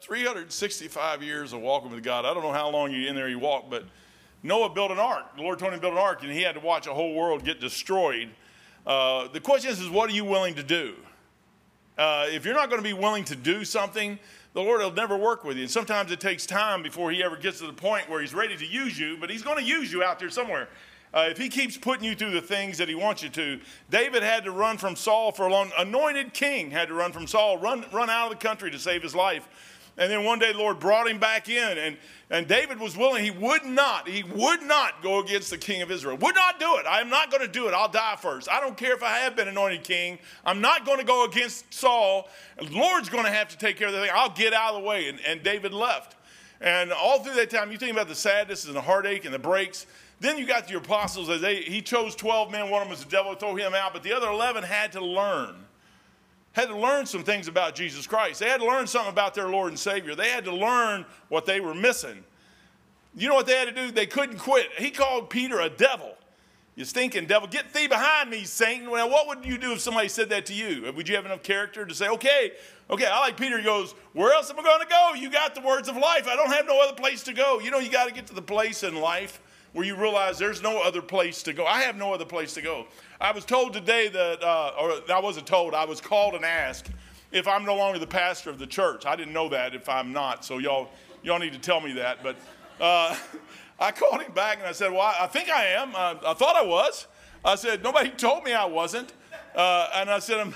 365 years of walking with God. I don't know how long you in there you walked, but Noah built an ark. The Lord told him to build an ark, and he had to watch a whole world get destroyed. Uh, the question is, is, what are you willing to do? Uh, if you're not going to be willing to do something, the Lord will never work with you. And sometimes it takes time before He ever gets to the point where He's ready to use you, but He's going to use you out there somewhere. Uh, if he keeps putting you through the things that he wants you to, David had to run from Saul for a long. Anointed king had to run from Saul, run run out of the country to save his life. And then one day the Lord brought him back in, and, and David was willing. He would not, he would not go against the king of Israel. Would not do it. I'm not going to do it. I'll die first. I don't care if I have been anointed king. I'm not going to go against Saul. The Lord's going to have to take care of the thing. I'll get out of the way. And, and David left. And all through that time, you think about the sadness and the heartache and the breaks. Then you got your apostles as they, he chose 12 men. One of them was the devil, throw him out. But the other 11 had to learn had to learn some things about Jesus Christ. They had to learn something about their Lord and Savior. They had to learn what they were missing. You know what they had to do? They couldn't quit. He called Peter a devil. You stinking devil, get thee behind me, Satan. Now, what would you do if somebody said that to you? Would you have enough character to say, okay, okay, I like Peter. He goes, where else am I going to go? You got the words of life. I don't have no other place to go. You know, you got to get to the place in life where you realize there's no other place to go. I have no other place to go. I was told today that, uh, or I wasn't told, I was called and asked if I'm no longer the pastor of the church. I didn't know that if I'm not, so y'all, y'all need to tell me that. But uh, I called him back and I said, Well, I think I am. Uh, I thought I was. I said, Nobody told me I wasn't. Uh, and I said, I'm,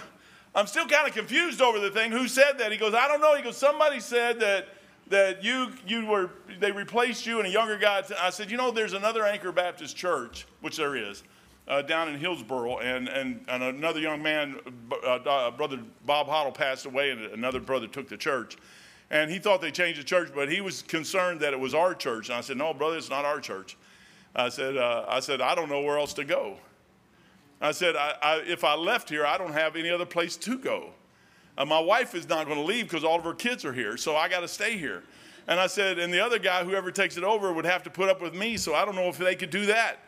I'm still kind of confused over the thing. Who said that? He goes, I don't know. He goes, Somebody said that that you you were they replaced you and a younger guy. I said, you know, there's another Anchor Baptist Church, which there is, uh, down in Hillsboro, and, and, and another young man, uh, uh, brother Bob Hoddle, passed away, and another brother took the church. And he thought they changed the church, but he was concerned that it was our church. And I said, no, brother, it's not our church. I said, uh, I said, I don't know where else to go. I said, I, I, if I left here, I don't have any other place to go. Uh, my wife is not going to leave because all of her kids are here, so I got to stay here. And I said, and the other guy, whoever takes it over, would have to put up with me, so I don't know if they could do that.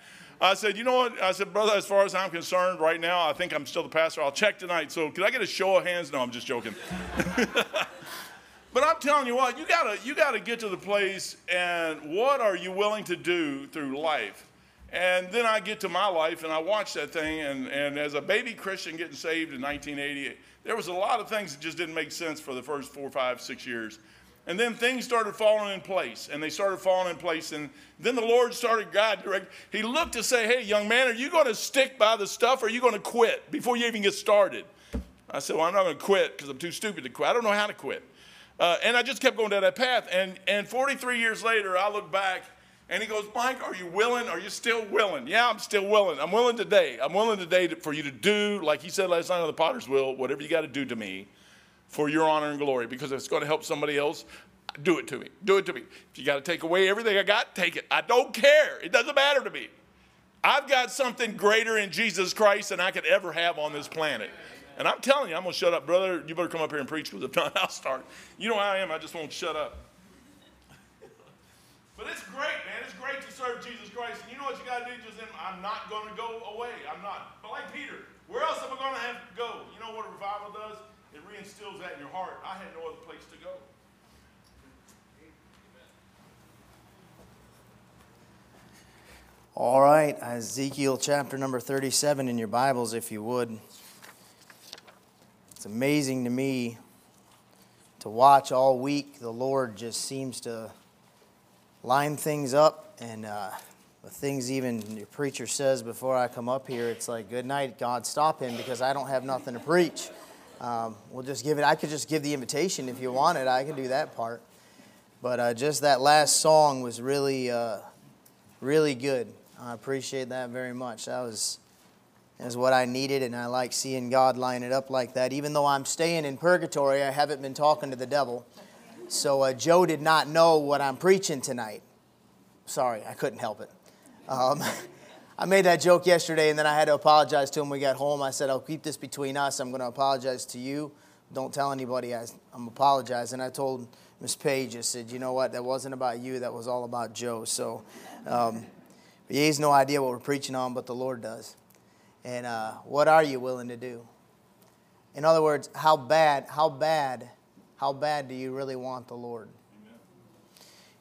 I said, you know what? I said, brother, as far as I'm concerned right now, I think I'm still the pastor. I'll check tonight. So could I get a show of hands? No, I'm just joking. but I'm telling you what, you gotta you gotta get to the place and what are you willing to do through life? And then I get to my life and I watch that thing and, and as a baby Christian getting saved in 1988, there was a lot of things that just didn't make sense for the first four, five, six years. And then things started falling in place, and they started falling in place. And then the Lord started God direct. He looked to say, Hey, young man, are you going to stick by the stuff or are you going to quit before you even get started? I said, Well, I'm not going to quit because I'm too stupid to quit. I don't know how to quit. Uh, and I just kept going down that path. And, and 43 years later, I look back and he goes, Mike, are you willing? Are you still willing? Yeah, I'm still willing. I'm willing today. I'm willing today to, for you to do, like he said last night on the Potter's Wheel, whatever you got to do to me for your honor and glory because if it's going to help somebody else, do it to me. Do it to me. If you got to take away everything I got, take it. I don't care. It doesn't matter to me. I've got something greater in Jesus Christ than I could ever have on this planet. And I'm telling you, I'm going to shut up. Brother, you better come up here and preach because if not, I'll start. You know how I am. I just won't shut up. But it's great, man. It's great to serve Jesus Christ. And you know what you got to do? Just I'm not going to go away. I'm not. But like Peter, where else am I going to have to go? You know what a revival does? It reinstills that in your heart. I had no other place to go. All right, Ezekiel chapter number 37 in your Bibles, if you would. It's amazing to me to watch all week. The Lord just seems to line things up, and uh, the things even your preacher says before I come up here, it's like, good night, God, stop him because I don't have nothing to preach. Um, we'll just give it. I could just give the invitation if you wanted. I could do that part. But uh, just that last song was really, uh, really good. I appreciate that very much. That was, was what I needed, and I like seeing God line it up like that. Even though I'm staying in purgatory, I haven't been talking to the devil. So uh, Joe did not know what I'm preaching tonight. Sorry, I couldn't help it. Um, I made that joke yesterday and then I had to apologize to him we got home. I said, I'll keep this between us. I'm going to apologize to you. Don't tell anybody I, am apologizing. I told Miss Page, I said, you know what? That wasn't about you. That was all about Joe. So um, he has no idea what we're preaching on, but the Lord does. And uh, what are you willing to do? In other words, how bad, how bad, How bad do you really want the Lord? Amen.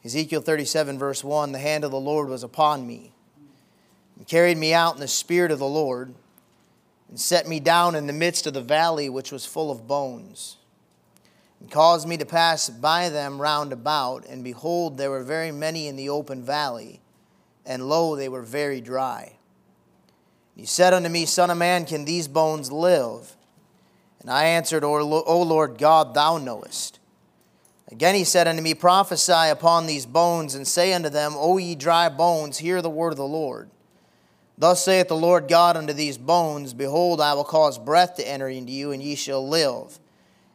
Ezekiel 37, verse 1 The hand of the Lord was upon me, and carried me out in the spirit of the Lord, and set me down in the midst of the valley which was full of bones, and caused me to pass by them round about. And behold, there were very many in the open valley, and lo, they were very dry. He said unto me, Son of man, can these bones live? And I answered, O Lord God, thou knowest. Again he said unto me, Prophesy upon these bones, and say unto them, O ye dry bones, hear the word of the Lord. Thus saith the Lord God unto these bones, Behold, I will cause breath to enter into you, and ye shall live.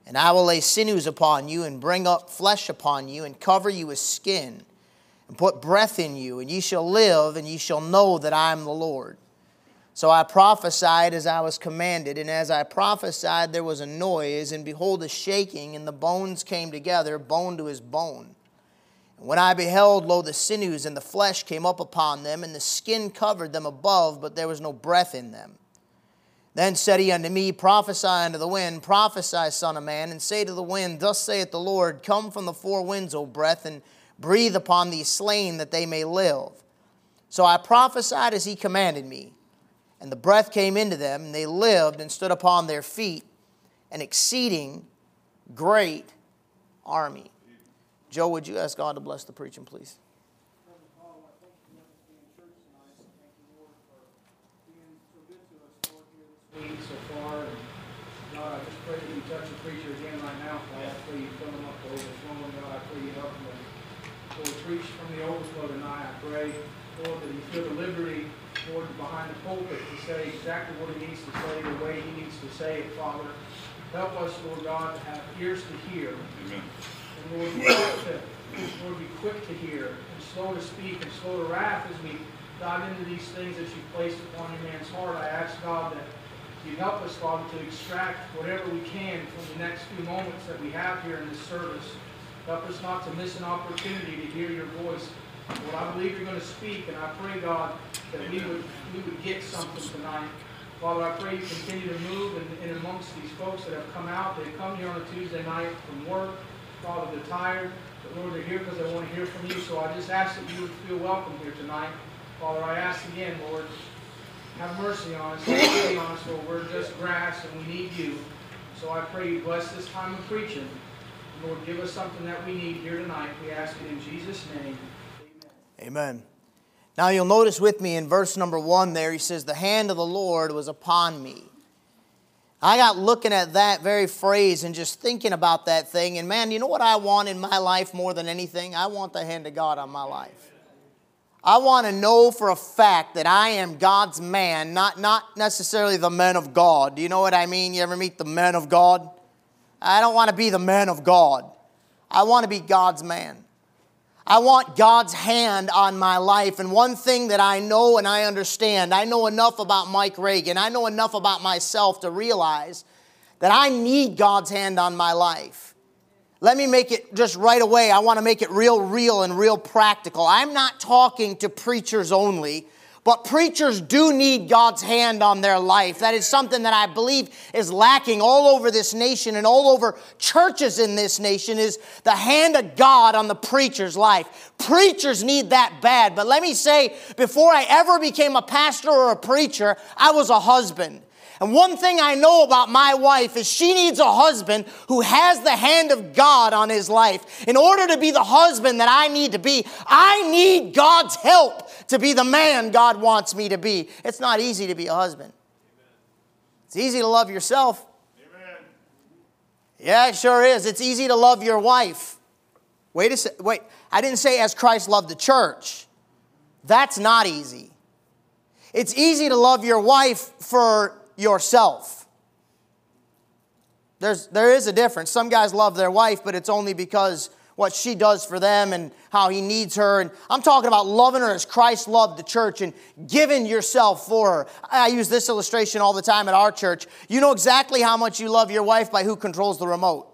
And I will lay sinews upon you, and bring up flesh upon you, and cover you with skin, and put breath in you, and ye shall live, and ye shall know that I am the Lord. So I prophesied as I was commanded, and as I prophesied, there was a noise, and behold, a shaking, and the bones came together, bone to his bone. And when I beheld, lo, the sinews and the flesh came up upon them, and the skin covered them above, but there was no breath in them. Then said he unto me, Prophesy unto the wind, prophesy, son of man, and say to the wind, Thus saith the Lord, Come from the four winds, O breath, and breathe upon these slain, that they may live. So I prophesied as he commanded me. And the breath came into them, and they lived and stood upon their feet, an exceeding great army. Joe, would you ask God to bless the preaching, please? so far. And God, I just pray that you touch the preacher again right now. God, I pray you fill him up to overflowing. God, I pray you help him Lord, preach from the overflow tonight. I pray, Lord, that you feel the liberty Lord, behind the pulpit to say exactly what he needs to say, the way he needs to say it, Father. Help us, Lord God, to have ears to hear. Amen. And Lord, be quick to, Lord, be quick to hear and slow to speak and slow to wrath as we dive into these things that you placed upon your man's heart. I ask God that you help us, Father, to extract whatever we can from the next few moments that we have here in this service. Help us not to miss an opportunity to hear your voice. Lord, I believe you're going to speak, and I pray, God, that we would, we would get something tonight. Father, I pray you continue to move in, in amongst these folks that have come out. They come here on a Tuesday night from work. Father, they're tired. But Lord, they're here because they want to hear from you. So I just ask that you would feel welcome here tonight. Father, I ask again, Lord, have mercy on us. Have mercy on us, Lord. We're just grass and we need you. So I pray you bless this time of preaching. Lord, give us something that we need here tonight. We ask it in Jesus' name. Amen. Now you'll notice with me in verse number one there, he says, The hand of the Lord was upon me. I got looking at that very phrase and just thinking about that thing. And man, you know what I want in my life more than anything? I want the hand of God on my life. I want to know for a fact that I am God's man, not, not necessarily the men of God. Do you know what I mean? You ever meet the men of God? I don't want to be the man of God. I want to be God's man. I want God's hand on my life. And one thing that I know and I understand, I know enough about Mike Reagan, I know enough about myself to realize that I need God's hand on my life. Let me make it just right away. I want to make it real, real, and real practical. I'm not talking to preachers only. But preachers do need God's hand on their life. That is something that I believe is lacking all over this nation and all over churches in this nation is the hand of God on the preacher's life. Preachers need that bad. But let me say, before I ever became a pastor or a preacher, I was a husband. And one thing I know about my wife is she needs a husband who has the hand of God on his life. In order to be the husband that I need to be, I need God's help to be the man God wants me to be. It's not easy to be a husband. It's easy to love yourself. Amen. Yeah, it sure is. It's easy to love your wife. Wait a sec. Wait, I didn't say as Christ loved the church. That's not easy. It's easy to love your wife for yourself. There's, there is a difference. Some guys love their wife, but it's only because what she does for them and how he needs her. And I'm talking about loving her as Christ loved the church and giving yourself for her. I use this illustration all the time at our church. You know exactly how much you love your wife by who controls the remote.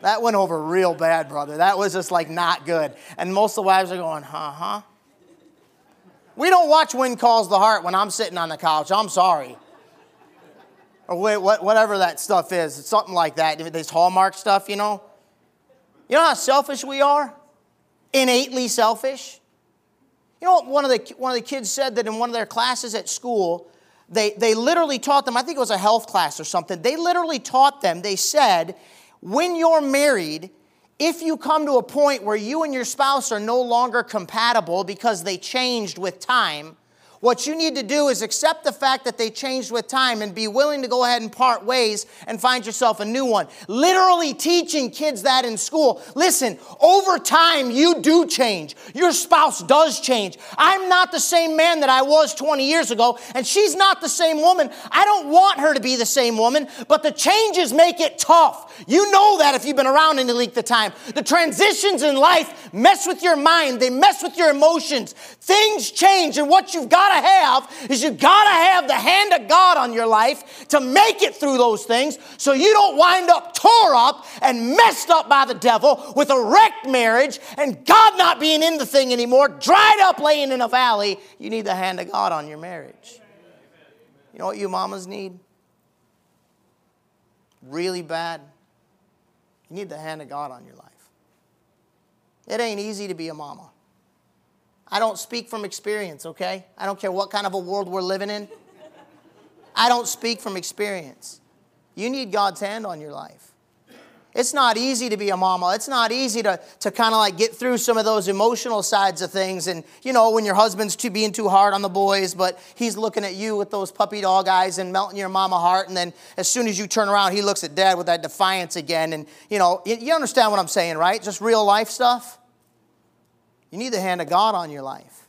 That went over real bad, brother. That was just like not good. And most of the wives are going, huh, huh. We don't watch When Calls the Heart when I'm sitting on the couch. I'm sorry. Or whatever that stuff is, something like that. This Hallmark stuff, you know. You know how selfish we are? Innately selfish. You know, one of the one of the kids said that in one of their classes at school, they they literally taught them. I think it was a health class or something. They literally taught them. They said, when you're married, if you come to a point where you and your spouse are no longer compatible because they changed with time, what you need to do is accept the fact that they changed with time and be willing to go ahead and part ways and find yourself a new one. Literally teaching kids that in school. Listen, over time, you do change. Your spouse does change. I'm not the same man that I was 20 years ago, and she's not the same woman. I don't want her to be the same woman, but the changes make it tough. You know that if you've been around any length of time. The transitions in life mess with your mind, they mess with your emotions. Things change, and what you've got to have is you got to have the hand of God on your life to make it through those things so you don't wind up tore up and messed up by the devil with a wrecked marriage and God not being in the thing anymore, dried up laying in a valley. You need the hand of God on your marriage. You know what you mamas need? Really bad. You need the hand of God on your life. It ain't easy to be a mama. I don't speak from experience, okay? I don't care what kind of a world we're living in. I don't speak from experience. You need God's hand on your life. It's not easy to be a mama. It's not easy to, to kind of like get through some of those emotional sides of things. And, you know, when your husband's too, being too hard on the boys, but he's looking at you with those puppy dog eyes and melting your mama heart. And then as soon as you turn around, he looks at dad with that defiance again. And, you know, you, you understand what I'm saying, right? Just real life stuff. You need the hand of God on your life.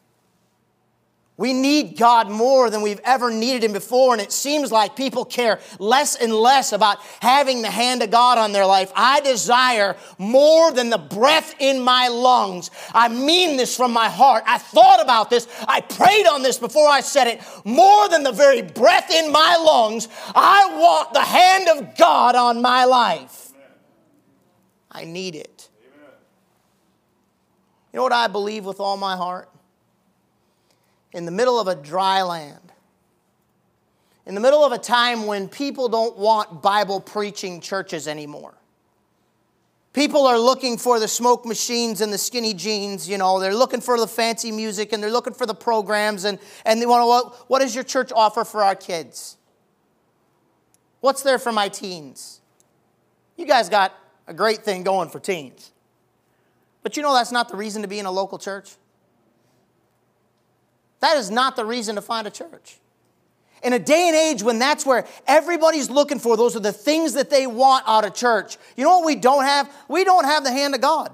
We need God more than we've ever needed Him before, and it seems like people care less and less about having the hand of God on their life. I desire more than the breath in my lungs. I mean this from my heart. I thought about this. I prayed on this before I said it. More than the very breath in my lungs, I want the hand of God on my life. I need it. You know what I believe with all my heart? In the middle of a dry land, in the middle of a time when people don't want Bible preaching churches anymore. People are looking for the smoke machines and the skinny jeans, you know, they're looking for the fancy music and they're looking for the programs and, and they want to, what, what does your church offer for our kids? What's there for my teens? You guys got a great thing going for teens. But you know that's not the reason to be in a local church. That is not the reason to find a church. In a day and age when that's where everybody's looking for, those are the things that they want out of church. You know what we don't have? We don't have the hand of God.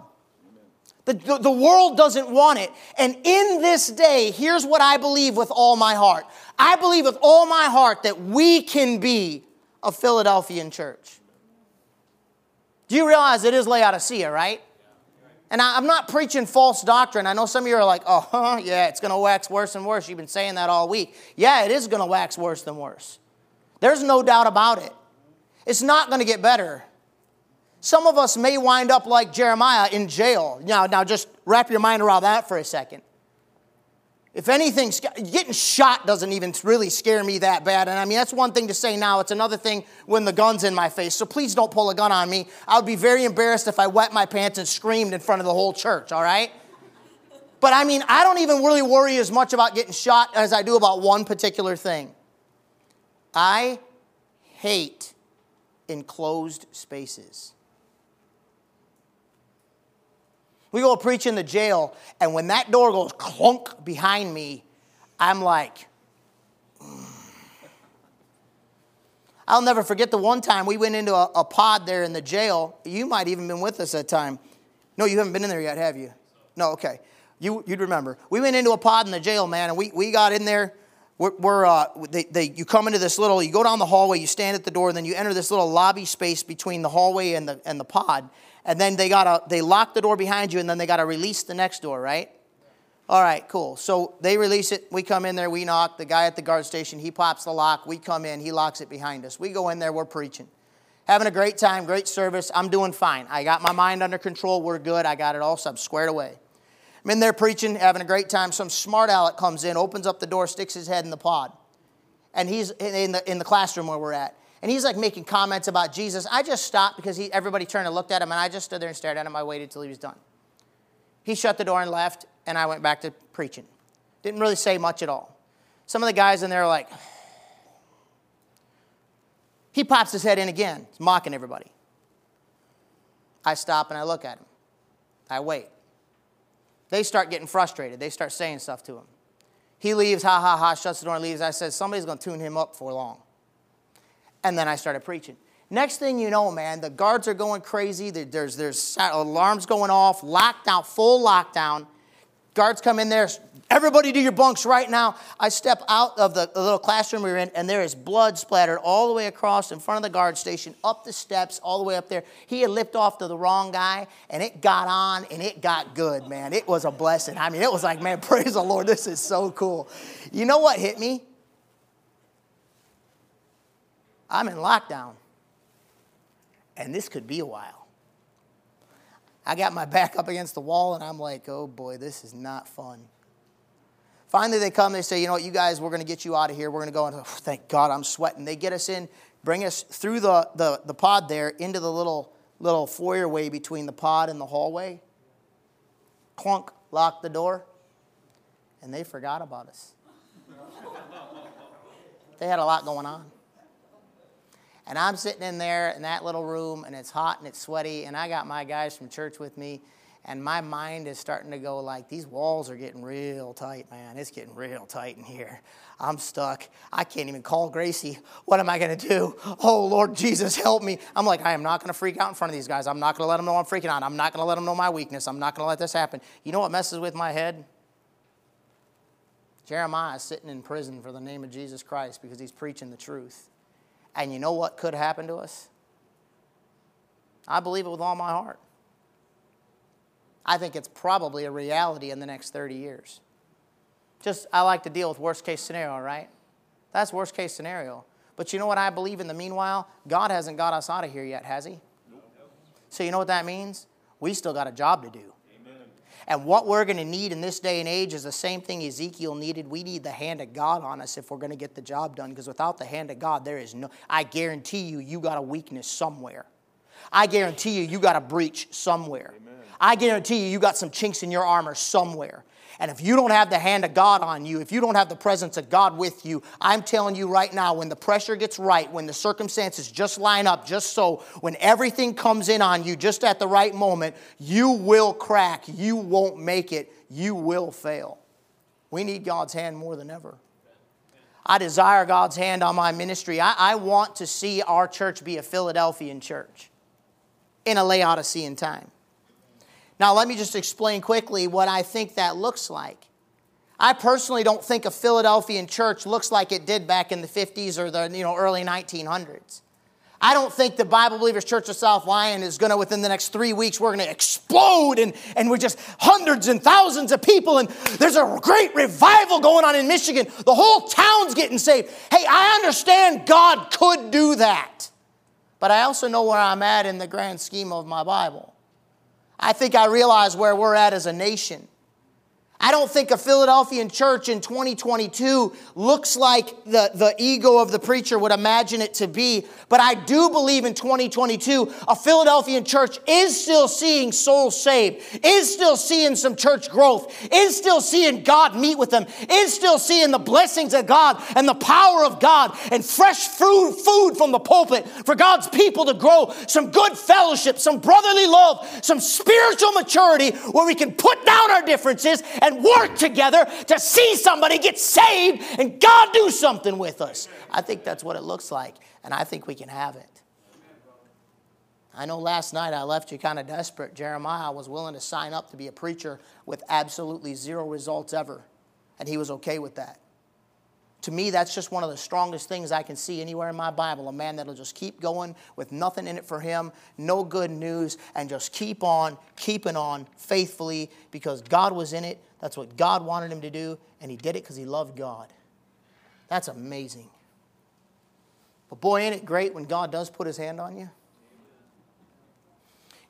The, the, the, world doesn't want it. And in this day, here's what I believe with all my heart I believe with all my heart that we can be a Philadelphian church. Do you realize it is Laodicea, right? And I, am not preaching false doctrine. I know some of you are like, oh, huh, yeah, it's going to wax worse and worse. You've been saying that all week. Yeah, it is going to wax worse than worse. There's no doubt about it. It's not going to get better. Some of us may wind up like Jeremiah in jail. Now, now just wrap your mind around that for a second. If anything, getting shot doesn't even really scare me that bad. And I mean, that's one thing to say now. It's another thing when the gun's in my face. So please don't pull a gun on me. I would be very embarrassed if I wet my pants and screamed in front of the whole church, all right? But I mean, I don't even really worry as much about getting shot as I do about one particular thing. I hate enclosed spaces. We go preach in the jail, and when that door goes clunk behind me, I'm like, mm. I'll never forget the one time we went into a, a, pod there in the jail. You might even been with us that time. No, you haven't been in there yet, have you? No, okay. You, you'd remember. We went into a pod in the jail, man, and we, we got in there. We're, we're uh, they, they, you come into this little, you go down the hallway, you stand at the door, and then you enter this little lobby space between the hallway and the, and the pod and then they gotta they lock the door behind you and then they gotta release the next door right? All right cool. So they release it. We come in there we knock. The guy at the guard station he pops the lock. We come in he locks it behind us. We go in there we're preaching. Having a great time great service. I'm doing fine. I got my mind under control. We're good. I got it all so i'm squared away. I'm in there preaching having a great time. Some smart aleck comes in opens up the door sticks his head in the pod. And he's in the, in the classroom where we're at And he's like making comments about Jesus. I just stopped because he, everybody turned and looked at him, and I just stood there and stared at him. I waited till he was done. He shut the door and left, and I went back to preaching. Didn't really say much at all. Some of the guys in there are like, he pops his head in again, he's mocking everybody. I stop and I look at him. I wait. They start getting frustrated. They start saying stuff to him. He leaves, ha ha ha, shuts the door and leaves. I said, somebody's going to tune him up for long. And then I started preaching. Next thing you know, man, the guards are going crazy. There's, there's alarms going off, lockdown, full lockdown. Guards come in there, everybody do your bunks right now. I step out of the little classroom we were in, and there is blood splattered all the way across in front of the guard station, up the steps, all the way up there. He had lipped off to the wrong guy, and it got on, and it got good, man. It was a blessing. I mean, it was like, man, praise the Lord, this is so cool. You know what hit me? I'm in lockdown, and this could be a while. I got my back up against the wall and I'm like, oh boy, this is not fun. Finally, they come, they say, you know what, you guys, we're going to get you out of here. We're going to go, oh, thank God I'm sweating. They get us in, bring us through the, the, the pod there into the little, little foyer way between the pod and the hallway. Clunk, lock the door, and they forgot about us. they had a lot going on. And I'm sitting in there in that little room, and it's hot and it's sweaty, and I got my guys from church with me, and my mind is starting to go like, these walls are getting real tight, man. It's getting real tight in here. I'm stuck. I can't even call Gracie. What am I going to do? Oh, Lord Jesus, help me. I'm like, I am not going to freak out in front of these guys. I'm not going to let them know I'm freaking out. I'm not going to let them know my weakness. I'm not going to let this happen. You know what messes with my head? Jeremiah is sitting in prison for the name of Jesus Christ because he's preaching the truth. And you know what could happen to us? I believe it with all my heart. I think it's probably a reality in the next 30 years. Just, I like to deal with worst case scenario, right? That's worst case scenario. But you know what I believe in the meanwhile? God hasn't got us out of here yet, has He? Nope. So you know what that means? We still got a job to do. And what we're going to need in this day and age is the same thing Ezekiel needed. We need the hand of God on us if we're going to get the job done. Because without the hand of God, there is no, I guarantee you, you got a weakness somewhere. I guarantee you, you got a breach somewhere. Amen. I guarantee you, you got some chinks in your armor somewhere. And if you don't have the hand of God on you, if you don't have the presence of God with you, I'm telling you right now, when the pressure gets right, when the circumstances just line up just so, when everything comes in on you just at the right moment, you will crack. You won't make it. You will fail. We need God's hand more than ever. I desire God's hand on my ministry. I, I want to see our church be a Philadelphian church in a Laodicean time. Now, let me just explain quickly what I think that looks like. I personally don't think a Philadelphian church looks like it did back in the 50s or the you know, early 1900s. I don't think the Bible Believers Church of South Lyon is going to, within the next three weeks, we're going to explode and, and we're just hundreds and thousands of people and there's a great revival going on in Michigan. The whole town's getting saved. Hey, I understand God could do that. But I also know where I'm at in the grand scheme of my Bible. I think I realize where we're at as a nation. I don't think a Philadelphian church in 2022 looks like the, the ego of the preacher would imagine it to be. But I do believe in 2022, a Philadelphian church is still seeing souls saved, is still seeing some church growth, is still seeing God meet with them, is still seeing the blessings of God and the power of God and fresh food, food from the pulpit for God's people to grow, some good fellowship, some brotherly love, some spiritual maturity where we can put down our differences and and work together to see somebody get saved and God do something with us. I think that's what it looks like, and I think we can have it. I know last night I left you kind of desperate. Jeremiah was willing to sign up to be a preacher with absolutely zero results ever, and he was okay with that. To me, that's just one of the strongest things I can see anywhere in my Bible. A man that'll just keep going with nothing in it for him, no good news, and just keep on, keeping on faithfully because God was in it. That's what God wanted him to do, and he did it because he loved God. That's amazing. But boy, ain't it great when God does put his hand on you?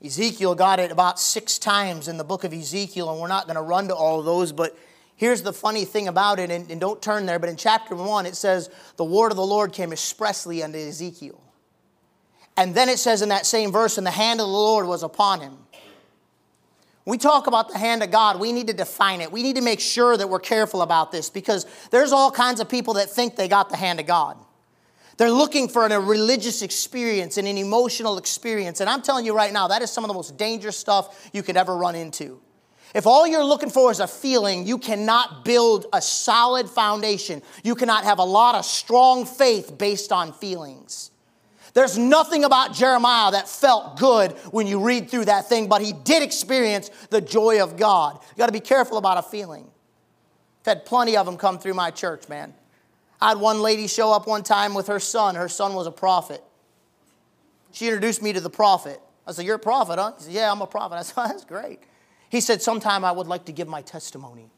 Ezekiel got it about six times in the book of Ezekiel, and we're not going to run to all of those, but Here's the funny thing about it, and, and don't turn there, but in chapter 1, it says, The word of the Lord came expressly unto Ezekiel. And then it says in that same verse, and the hand of the Lord was upon him. We talk about the hand of God, we need to define it. We need to make sure that we're careful about this because there's all kinds of people that think they got the hand of God. They're looking for a religious experience and an emotional experience. And I'm telling you right now, that is some of the most dangerous stuff you could ever run into. If all you're looking for is a feeling, you cannot build a solid foundation. You cannot have a lot of strong faith based on feelings. There's nothing about Jeremiah that felt good when you read through that thing, but he did experience the joy of God. You got to be careful about a feeling. I've had plenty of them come through my church, man. I had one lady show up one time with her son. Her son was a prophet. She introduced me to the prophet. I said, You're a prophet, huh? He said, Yeah, I'm a prophet. I said, That's great. He said, Sometime I would like to give my testimony.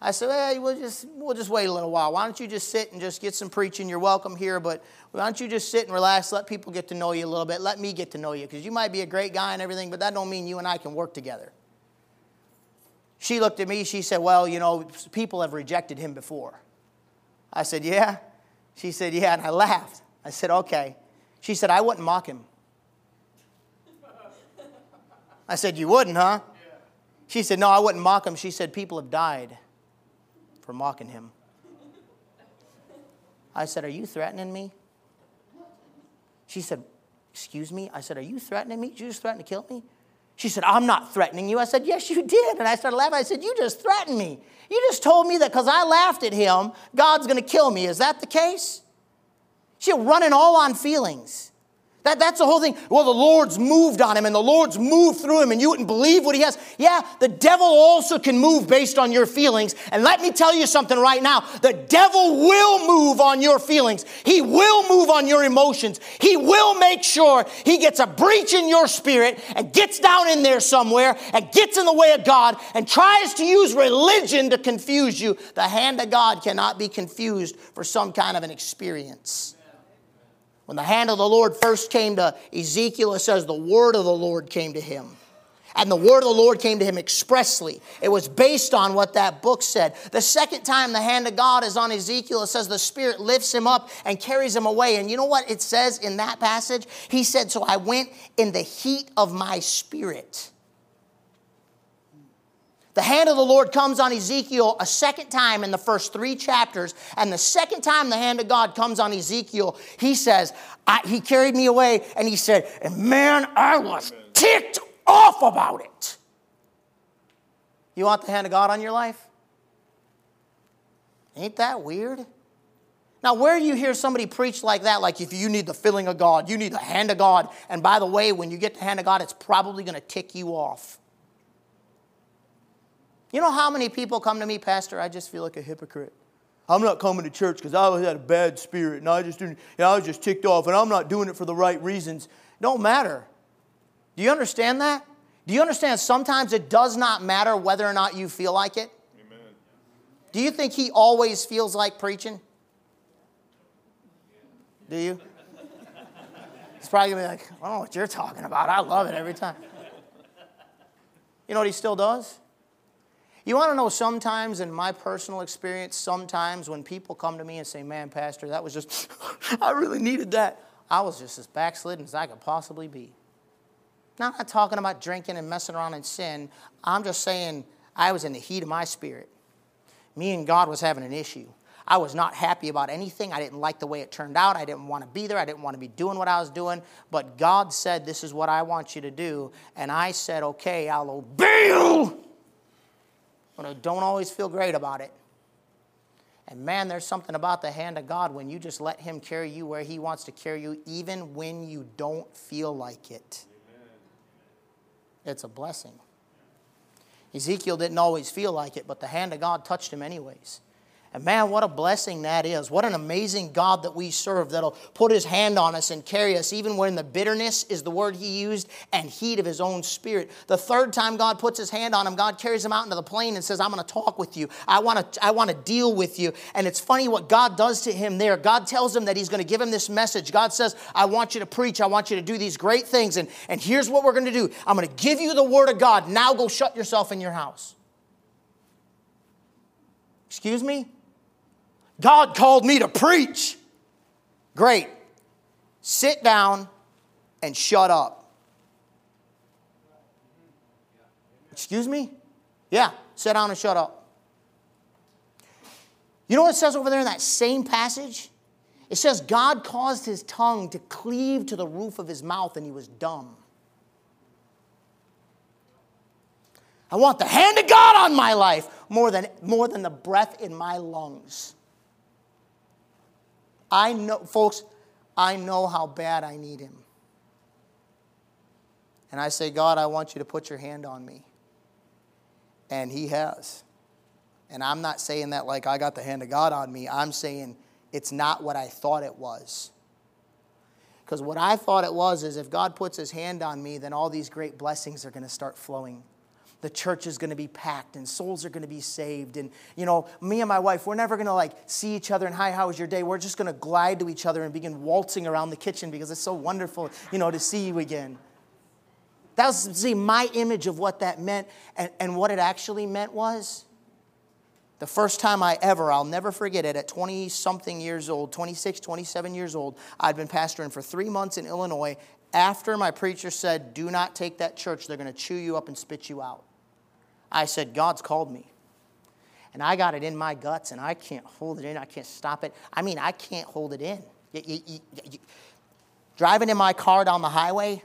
I said, hey, we'll just, we'll just wait a little while. Why don't you just sit and just get some preaching? You're welcome here, but why don't you just sit and relax, let people get to know you a little bit. Let me get to know you, because you might be a great guy and everything, but that don't mean you and I can work together. She looked at me, she said, well, you know, people have rejected him before. I said, yeah? She said, yeah, and I laughed. I said, okay. She said, I wouldn't mock him. I said, you wouldn't, huh? She said, no, I wouldn't mock him. She said, people have died for mocking him. I said, Are you threatening me? She said, Excuse me? I said, Are you threatening me? Did you just threaten to kill me? She said, I'm not threatening you. I said, Yes, you did. And I started laughing. I said, You just threatened me. You just told me that because I laughed at him, God's going to kill me. Is that the case? She's running all on feelings. That, that's the whole thing. Well, the Lord's moved on him and the Lord's moved through him and you wouldn't believe what he has. Yeah, the devil also can move based on your feelings. And let me tell you something right now the devil will move on your feelings, he will move on your emotions. He will make sure he gets a breach in your spirit and gets down in there somewhere and gets in the way of God and tries to use religion to confuse you. The hand of God cannot be confused for some kind of an experience. When the hand of the Lord first came to Ezekiel, it says the word of the Lord came to him. And the word of the Lord came to him expressly. It was based on what that book said. The second time the hand of God is on Ezekiel, it says the Spirit lifts him up and carries him away. And you know what it says in that passage? He said, So I went in the heat of my spirit. Hand of the Lord comes on Ezekiel a second time in the first three chapters. And the second time the hand of God comes on Ezekiel, he says, He carried me away and he said, And man, I was ticked off about it. You want the hand of God on your life? Ain't that weird? Now, where you hear somebody preach like that, like if you need the filling of God, you need the hand of God, and by the way, when you get the hand of God, it's probably going to tick you off. You know how many people come to me, Pastor? I just feel like a hypocrite. I'm not coming to church because I had a bad spirit and I just didn't, you know, I was just ticked off and I'm not doing it for the right reasons. Don't matter. Do you understand that? Do you understand sometimes it does not matter whether or not you feel like it? Amen. Do you think he always feels like preaching? Do you? He's probably gonna be like, I don't know what you're talking about. I love it every time. You know what he still does? You want to know sometimes, in my personal experience, sometimes when people come to me and say, Man, Pastor, that was just, I really needed that. I was just as backslidden as I could possibly be. Now, I'm not talking about drinking and messing around in sin. I'm just saying I was in the heat of my spirit. Me and God was having an issue. I was not happy about anything. I didn't like the way it turned out. I didn't want to be there. I didn't want to be doing what I was doing. But God said, This is what I want you to do. And I said, Okay, I'll obey you but I don't always feel great about it. And man, there's something about the hand of God when you just let Him carry you where He wants to carry you, even when you don't feel like it. Amen. It's a blessing. Ezekiel didn't always feel like it, but the hand of God touched him anyways. And man, what a blessing that is. What an amazing God that we serve that'll put his hand on us and carry us, even when the bitterness is the word he used and heat of his own spirit. The third time God puts his hand on him, God carries him out into the plain and says, I'm going to talk with you. I want to I want to deal with you. And it's funny what God does to him there. God tells him that he's going to give him this message. God says, I want you to preach. I want you to do these great things. And, and here's what we're going to do I'm going to give you the word of God. Now go shut yourself in your house. Excuse me? God called me to preach. Great. Sit down and shut up. Excuse me? Yeah, sit down and shut up. You know what it says over there in that same passage? It says, God caused his tongue to cleave to the roof of his mouth and he was dumb. I want the hand of God on my life more than, more than the breath in my lungs. I know, folks, I know how bad I need him. And I say, God, I want you to put your hand on me. And he has. And I'm not saying that like I got the hand of God on me. I'm saying it's not what I thought it was. Because what I thought it was is if God puts his hand on me, then all these great blessings are going to start flowing the church is going to be packed and souls are going to be saved. And you know me and my wife we're never going to like see each other and hi how was your day? We're just going to glide to each other and begin waltzing around the kitchen because it's so wonderful you know to see you again. That was see my image of what that meant and, and what it actually meant was the first time i ever i'll never forget it at 20 something years old 26 27 years old i'd been pastoring for three months in illinois. After my preacher said do not take that church they're going to chew you up and spit you out I said, God's called me. And I got it in my guts and I can't hold it in. I can't stop it. I mean, I can't hold it in. You, you, you, driving in my car down the highway,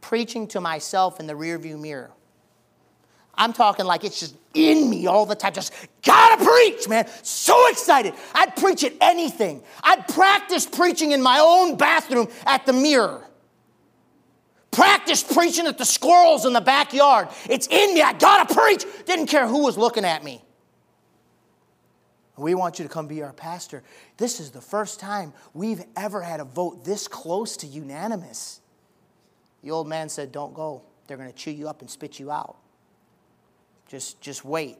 preaching to myself in the rearview mirror. I'm talking like it's just in me all the time. Just gotta preach, man. So excited. I'd preach at anything. I'd practice preaching in my own bathroom at the mirror practice preaching at the squirrels in the backyard. It's in me. I got to preach. Didn't care who was looking at me. We want you to come be our pastor. This is the first time we've ever had a vote this close to unanimous. The old man said, Don't go. They're going to chew you up and spit you out. Just, just wait.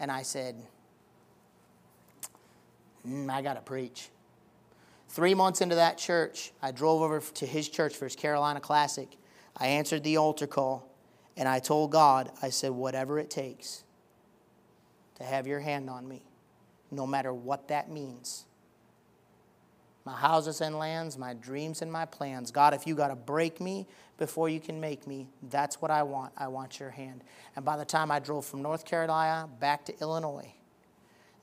And I said, mm, I got to preach. Three months into that church, I drove over to his church for his Carolina Classic. I answered the altar call, and I told God, I said, whatever it takes to have your hand on me, no matter what that means. My houses and lands, my dreams and my plans. God, if you got to break me before you can make me, that's what I want. I want your hand. And by the time I drove from North Carolina back to Illinois,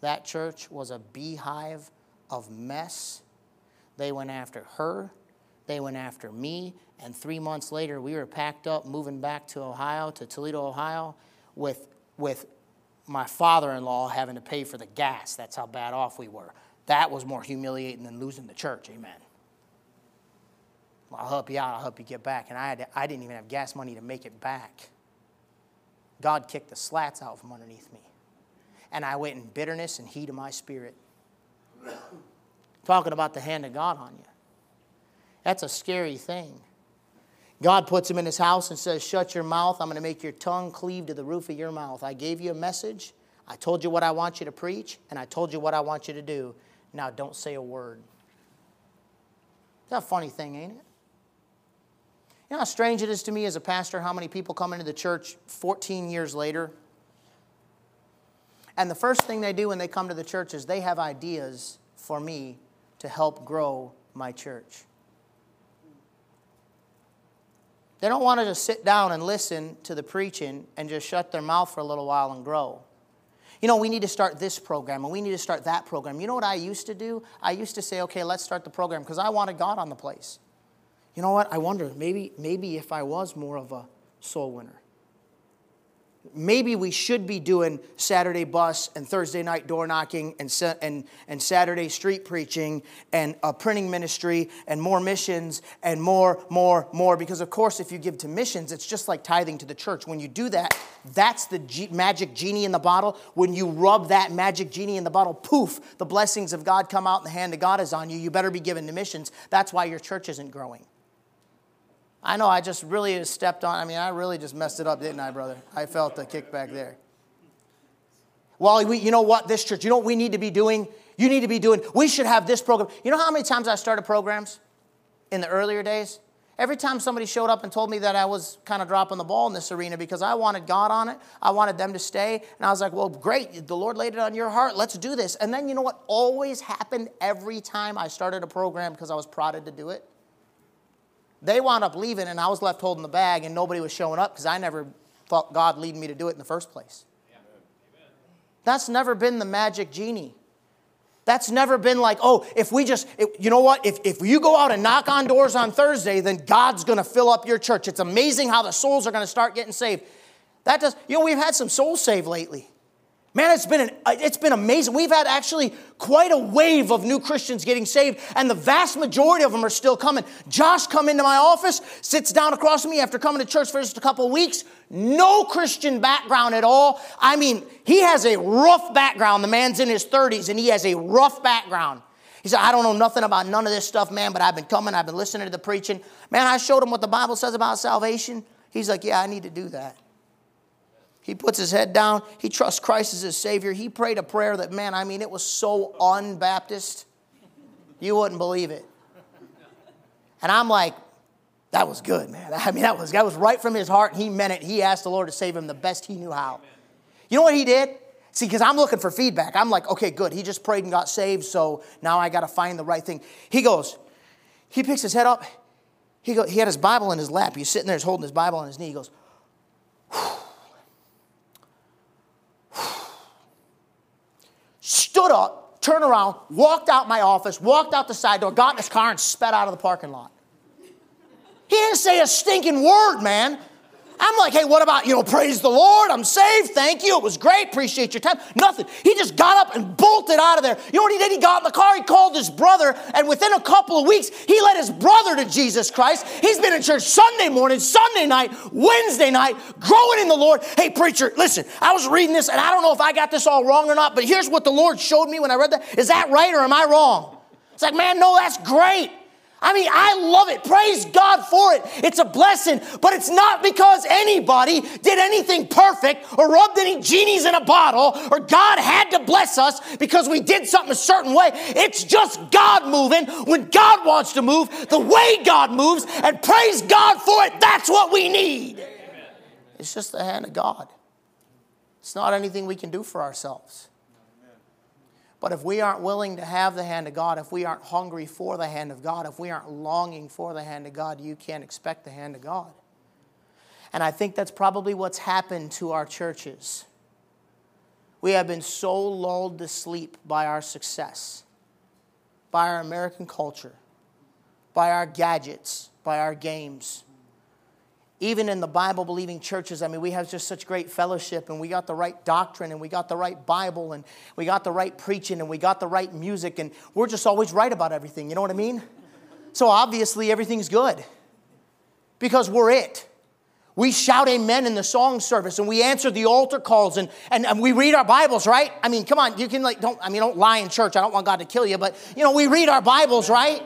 that church was a beehive of mess they went after her. They went after me. And three months later, we were packed up, moving back to Ohio, to Toledo, Ohio, with, with my father in law having to pay for the gas. That's how bad off we were. That was more humiliating than losing the church. Amen. I'll help you out. I'll help you get back. And I, had to, I didn't even have gas money to make it back. God kicked the slats out from underneath me. And I went in bitterness and heat of my spirit. Talking about the hand of God on you. That's a scary thing. God puts him in his house and says, Shut your mouth. I'm going to make your tongue cleave to the roof of your mouth. I gave you a message. I told you what I want you to preach, and I told you what I want you to do. Now don't say a word. That's a funny thing, ain't it? You know how strange it is to me as a pastor how many people come into the church 14 years later? And the first thing they do when they come to the church is they have ideas for me to help grow my church. They don't want to just sit down and listen to the preaching and just shut their mouth for a little while and grow. You know, we need to start this program and we need to start that program. You know what I used to do? I used to say, okay, let's start the program because I wanted God on the place. You know what? I wonder, maybe, maybe if I was more of a soul winner maybe we should be doing Saturday bus and Thursday night door knocking and, and, and Saturday street preaching and a printing ministry and more missions and more, more, more. Because, of course, if you give to missions, it's just like tithing to the church. When you do that, that's the G- magic genie in the bottle. When you rub that magic genie in the bottle, poof, the blessings of God come out and the hand of God is on you. You better be given to missions. That's why your church isn't growing. I know I just really stepped on, I mean, I really just messed it up, didn't I, brother? I felt the kickback there. Well, we, you know what, this church, you know what we need to be doing? You need to be doing, we should have this program. You know how many times I started programs in the earlier days? Every time somebody showed up and told me that I was kind of dropping the ball in this arena because I wanted God on it, I wanted them to stay. And I was like, well, great. The Lord laid it on your heart. Let's do this. And then you know what always happened every time I started a program because I was prodded to do it? They wound up leaving, and I was left holding the bag, and nobody was showing up because I never thought God leading me to do it in the first place. That's never been the magic genie. That's never been like, oh, if we just, if, you know what? If, if you go out and knock on doors on Thursday, then God's going to fill up your church. It's amazing how the souls are going to start getting saved. That does, you know, we've had some souls saved lately. Man, it's been, an, uh, it's been amazing. We've had actually quite a wave of new Christians getting saved, and the vast majority of them are still coming. Josh come into my office, sits down across from me after coming to church for just a couple of weeks. No Christian background at all. I mean, he has a rough background. The man's in his 30s, and he has a rough background. He said, I don't know nothing about none of this stuff, man, but I've been coming, I've been listening to the preaching. Man, I showed him what the Bible says about salvation. He's like, Yeah, I need to do that. He puts his head down. He trusts Christ as his Savior. He prayed a prayer that, man, I mean, it was so unbaptist. You wouldn't believe it. And I'm like, that was good, man. I mean, that was, that was right from his heart. He meant it. He asked the Lord to save him the best he knew how. You know what he did? See, because I'm looking for feedback. I'm like, okay, good. He just prayed and got saved, so now I got to find the right thing. He goes, he picks his head up. He, go, he had his Bible in his lap. He's sitting there, he's holding his Bible on his knee. He goes, Whew. Stood up, turned around, walked out my office, walked out the side door, got in his car, and sped out of the parking lot. He didn't say a stinking word, man. I'm like, hey, what about, you know, praise the Lord, I'm saved, thank you, it was great, appreciate your time. Nothing. He just got up and bolted out of there. You know what he did? He got in the car, he called his brother, and within a couple of weeks, he led his brother to Jesus Christ. He's been in church Sunday morning, Sunday night, Wednesday night, growing in the Lord. Hey, preacher, listen, I was reading this, and I don't know if I got this all wrong or not, but here's what the Lord showed me when I read that. Is that right or am I wrong? It's like, man, no, that's great. I mean, I love it. Praise God for it. It's a blessing, but it's not because anybody did anything perfect or rubbed any genies in a bottle or God had to bless us because we did something a certain way. It's just God moving when God wants to move, the way God moves, and praise God for it. That's what we need. It's just the hand of God. It's not anything we can do for ourselves. But if we aren't willing to have the hand of God, if we aren't hungry for the hand of God, if we aren't longing for the hand of God, you can't expect the hand of God. And I think that's probably what's happened to our churches. We have been so lulled to sleep by our success, by our American culture, by our gadgets, by our games even in the Bible believing churches, I mean, we have just such great fellowship and we got the right doctrine and we got the right Bible and we got the right preaching and we got the right music and we're just always right about everything. You know what I mean? So obviously everything's good because we're it. We shout amen in the song service and we answer the altar calls and, and, and we read our Bibles, right? I mean, come on, you can like, don't, I mean, don't lie in church. I don't want God to kill you, but you know, we read our Bibles, right?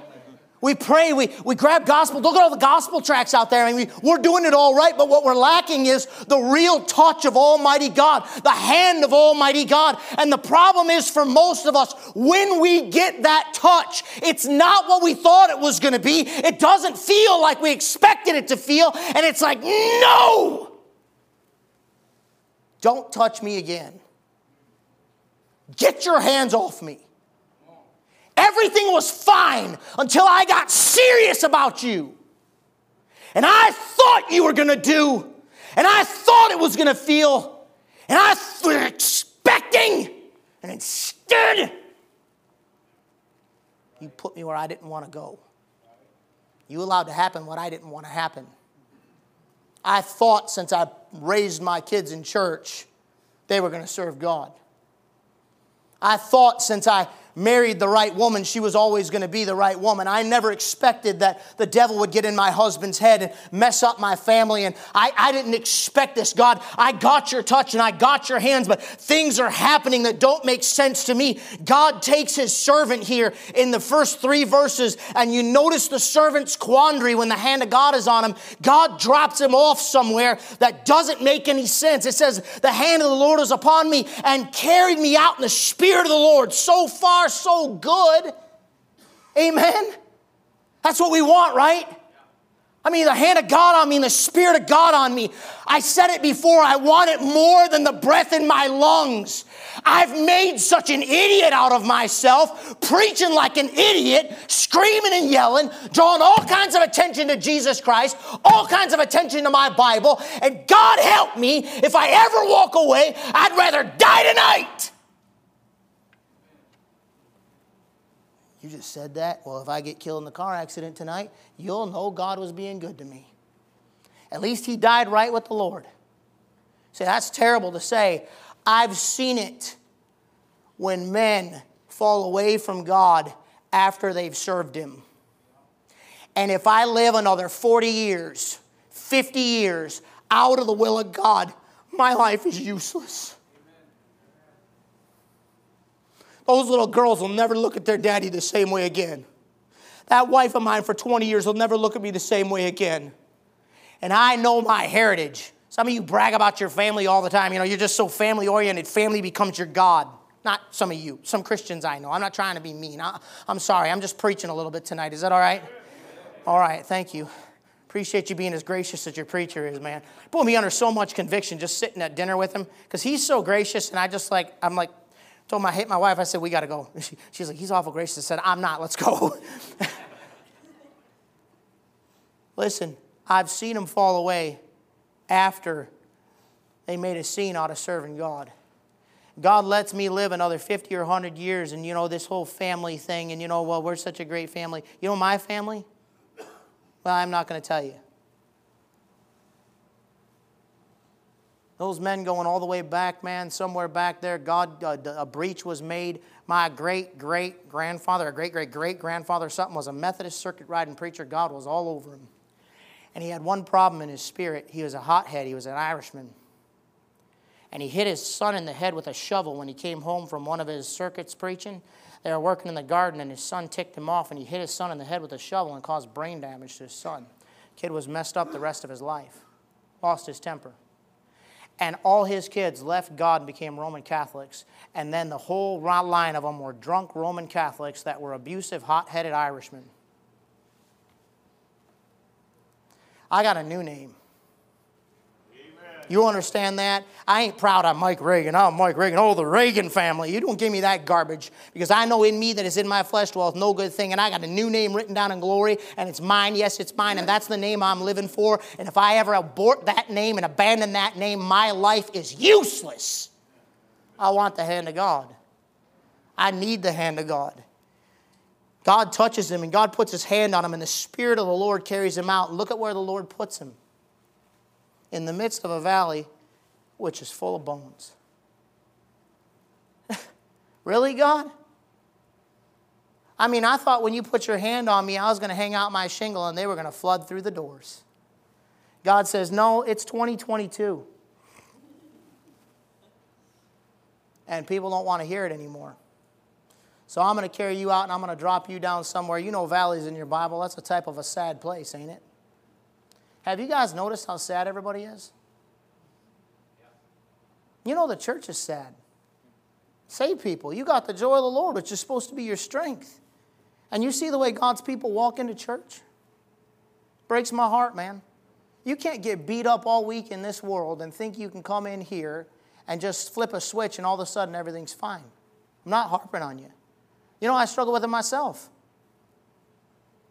We pray, we, we grab gospel. Look at all the gospel tracts out there. I mean, we, we're doing it all right, but what we're lacking is the real touch of Almighty God, the hand of Almighty God. And the problem is for most of us, when we get that touch, it's not what we thought it was going to be. It doesn't feel like we expected it to feel. And it's like, no! Don't touch me again. Get your hands off me. Everything was fine until I got serious about you. And I thought you were going to do, and I thought it was going to feel, and I was expecting, and instead, you put me where I didn't want to go. You allowed to happen what I didn't want to happen. I thought since I raised my kids in church, they were going to serve God. I thought since I married the right woman, she was always going to be the right woman. I never expected that the devil would get in my husband's head and mess up my family. And I, I didn't expect this. God, I got your touch and I got your hands, but things are happening that don't make sense to me. God takes his servant here in the first three verses, and you notice the servant's quandary when the hand of God is on him. God drops him off somewhere that doesn't make any sense. It says, The hand of the Lord is upon me and carried me out in the spirit of the Lord so far are so good. Amen. That's what we want, right? I mean, the hand of God on me the Spirit of God on me. I said it before, I want it more than the breath in my lungs. I've made such an idiot out of myself, preaching like an idiot, screaming and yelling, drawing all kinds of attention to Jesus Christ, all kinds of attention to my Bible. And God help me, if I ever walk away, I'd rather die tonight. You just said that? Well, if I get killed in the car accident tonight, you'll know God was being good to me. At least he died right with the Lord. See, that's terrible to say. I've seen it when men fall away from God after they've served him. And if I live another 40 years, 50 years out of the will of God, my life is useless. Those little girls will never look at their daddy the same way again. That wife of mine for 20 years will never look at me the same way again. And I know my heritage. Some of you brag about your family all the time. You know, you're just so family oriented. Family becomes your God. Not some of you, some Christians I know. I'm not trying to be mean. I, am sorry. I'm just preaching a little bit tonight. Is that all right? All right. Thank you. Appreciate you being as gracious as your preacher is, man. Put me under so much conviction just sitting at dinner with him because he's so gracious, and I just like, I'm like, told my, hit my wife, I said, we got to go. She, she's like, he's awful gracious. I said, I'm not, let's go. Listen, I've seen them fall away after they made a scene out of serving God. God lets me live another 50 or 100 years, and you know, this whole family thing, and you know, well, we're such a great family. You know, my family? Well, I'm not going to tell you. Those men going all the way back, man, somewhere back there, God, uh, a breach was made. My great great grandfather, a great great great grandfather, something was a Methodist circuit riding preacher. God was all over him. And he had one problem in his spirit. He was a hothead, he was an Irishman. And he hit his son in the head with a shovel when he came home from one of his circuits preaching. They were working in the garden, and his son ticked him off, and he hit his son in the head with a shovel and caused brain damage to his son. Kid was messed up the rest of his life, lost his temper. And all his kids left God and became Roman Catholics. And then the whole line of them were drunk Roman Catholics that were abusive, hot headed Irishmen. I got a new name. You understand that? I ain't proud I'm Mike Reagan. I'm Mike Reagan. Oh, the Reagan family. You don't give me that garbage because I know in me that is in my flesh dwells no good thing. And I got a new name written down in glory and it's mine. Yes, it's mine. And that's the name I'm living for. And if I ever abort that name and abandon that name, my life is useless. I want the hand of God. I need the hand of God. God touches him and God puts his hand on him and the Spirit of the Lord carries him out. Look at where the Lord puts him in the midst of a valley which is full of bones. really, God? I mean, I thought when you put your hand on me, I was going to hang out my shingle and they were going to flood through the doors. God says, No, it's 2022. And people don't want to hear it anymore. So I'm going to carry you out and I'm going to drop you down somewhere. You know, valleys in your Bible, that's a type of a sad place, ain't it? Have you guys noticed how sad everybody is? You know, the church is sad. Save people. You got the joy of the Lord, which is supposed to be your strength. And you see the way God's people walk into church? Breaks my heart, man. You can't get beat up all week in this world and think you can come in here and just flip a switch and all of a sudden everything's fine. I'm not harping on you. You know, I struggle with it myself.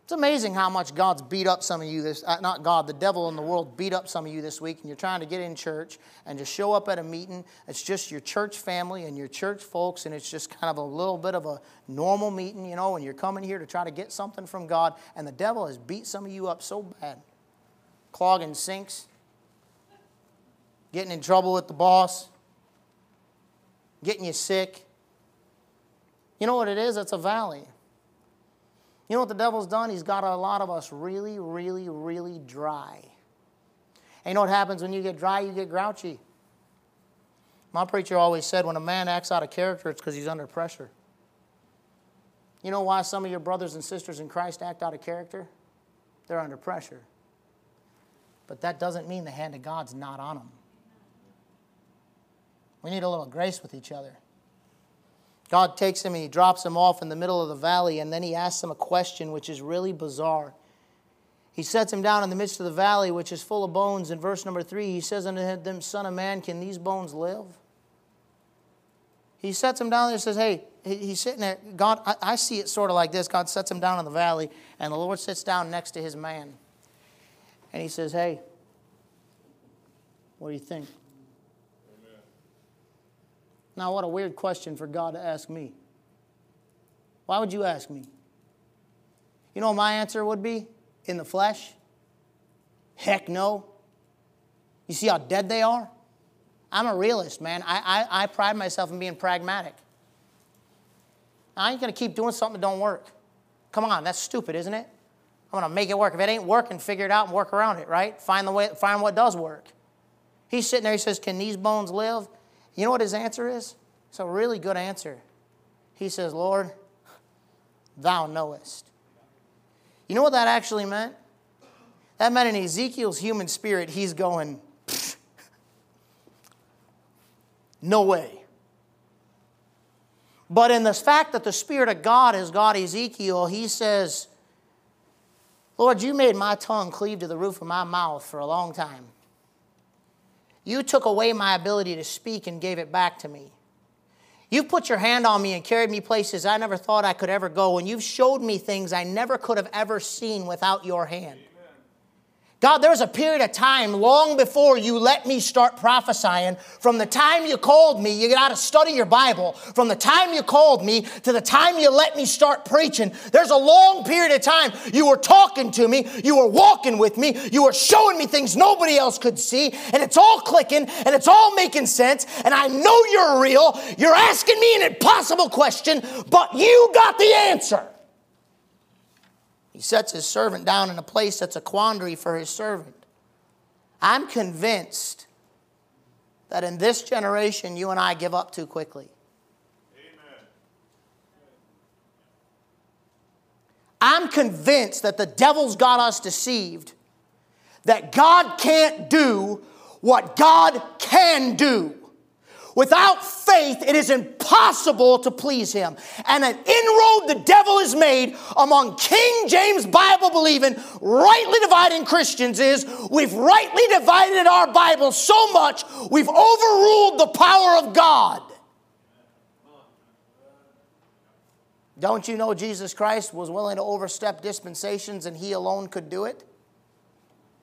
It's amazing how much God's beat up some of you this, uh, not God, the devil in the world beat up some of you this week, and you're trying to get in church and just show up at a meeting. It's just your church family and your church folks, and it's just kind of a little bit of a normal meeting, you know, and you're coming here to try to get something from God, and the devil has beat some of you up so bad. Clogging sinks, getting in trouble with the boss, getting you sick. You know what it is? It's a valley. You know what the devil's done? He's got a lot of us really, really, really dry. And you know what happens when you get dry? You get grouchy. My preacher always said when a man acts out of character, it's because he's under pressure. You know why some of your brothers and sisters in Christ act out of character? They're under pressure. But that doesn't mean the hand of God's not on them. We need a little grace with each other. God takes him and he drops him off in the middle of the valley, and then he asks him a question which is really bizarre. He sets him down in the midst of the valley, which is full of bones. In verse number three, he says unto them, Son of man, can these bones live? He sets him down there and says, Hey, he's sitting there. God, I, I see it sort of like this. God sets him down in the valley, and the Lord sits down next to his man. And he says, Hey, what do you think? Now, what a weird question for God to ask me. Why would you ask me? You know what my answer would be? in the flesh? Heck no. You see how dead they are? I'm a realist, man. I, I, I pride myself in being pragmatic. I ain't to keep doing something that don't work. Come on, that's stupid, isn't it? I'm to make it work. If it ain't working, figure it out and work around it, right? Find the way, find what does work. He's sitting there, he says, Can these bones live? You know what his answer is? It's a really good answer. He says, Lord, thou knowest. You know what that actually meant? That meant in Ezekiel's human spirit, he's going, no way. But in the fact that the Spirit of God has got Ezekiel, he says, Lord, you made my tongue cleave to the roof of my mouth for a long time. You took away my ability to speak and gave it back to me. You've put your hand on me and carried me places I never thought I could ever go, and you've showed me things I never could have ever seen without your hand. God, there was a period of time long before you let me start prophesying. From the time you called me, you got to study your Bible. From the time you called me to the time you let me start preaching, there's a long period of time you were talking to me, you were walking with me, you were showing me things nobody else could see, and it's all clicking and it's all making sense. And I know you're real. You're asking me an impossible question, but you got the answer. He sets his servant down in a place that's a quandary for his servant. I'm convinced that in this generation, you and I give up too quickly. Amen. I'm convinced that the devil's got us deceived, that God can't do what God can do. Without faith, it is impossible to please him. And an inroad the devil has made among King James Bible believing, rightly dividing Christians is we've rightly divided our Bible so much we've overruled the power of God. Don't you know Jesus Christ was willing to overstep dispensations and he alone could do it?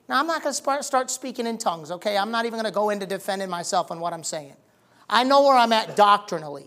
Now, I'm not going to start speaking in tongues, okay? I'm not even going to go into defending myself on what I'm saying. I know where I'm at doctrinally.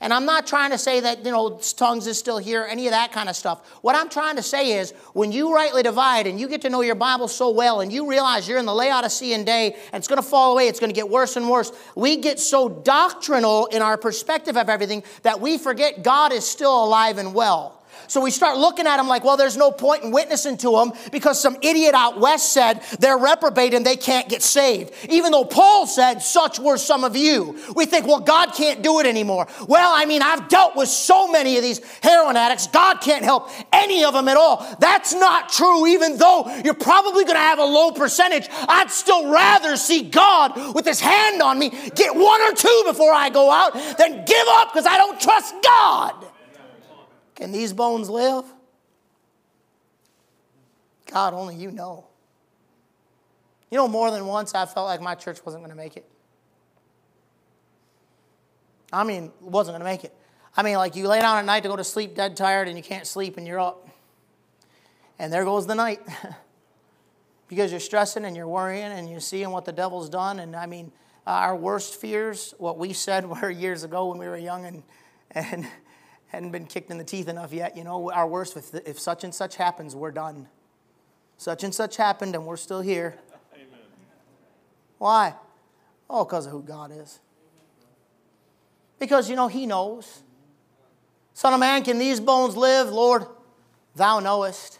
And I'm not trying to say that, you know, tongues is still here, any of that kind of stuff. What I'm trying to say is when you rightly divide and you get to know your Bible so well and you realize you're in the Laodicean day and it's going to fall away, it's going to get worse and worse, we get so doctrinal in our perspective of everything that we forget God is still alive and well. So we start looking at them like, well, there's no point in witnessing to them because some idiot out west said they're reprobate and they can't get saved. Even though Paul said, such were some of you. We think, well, God can't do it anymore. Well, I mean, I've dealt with so many of these heroin addicts. God can't help any of them at all. That's not true, even though you're probably going to have a low percentage. I'd still rather see God with his hand on me get one or two before I go out than give up because I don't trust God. Can these bones live? God, only you know. You know, more than once I felt like my church wasn't going to make it. I mean, wasn't going to make it. I mean, like you lay down at night to go to sleep dead tired and you can't sleep and you're up. And there goes the night. because you're stressing and you're worrying and you're seeing what the devil's done. And I mean, our worst fears, what we said were years ago when we were young and, and hadn't been kicked in the teeth enough yet. You know, our worst, if, if such and such happens, we're done. Such and such happened, and we're still here. Amen. Why? Oh, because of who God is. Because, you know, He knows. Son of man, can these bones live? Lord, thou knowest.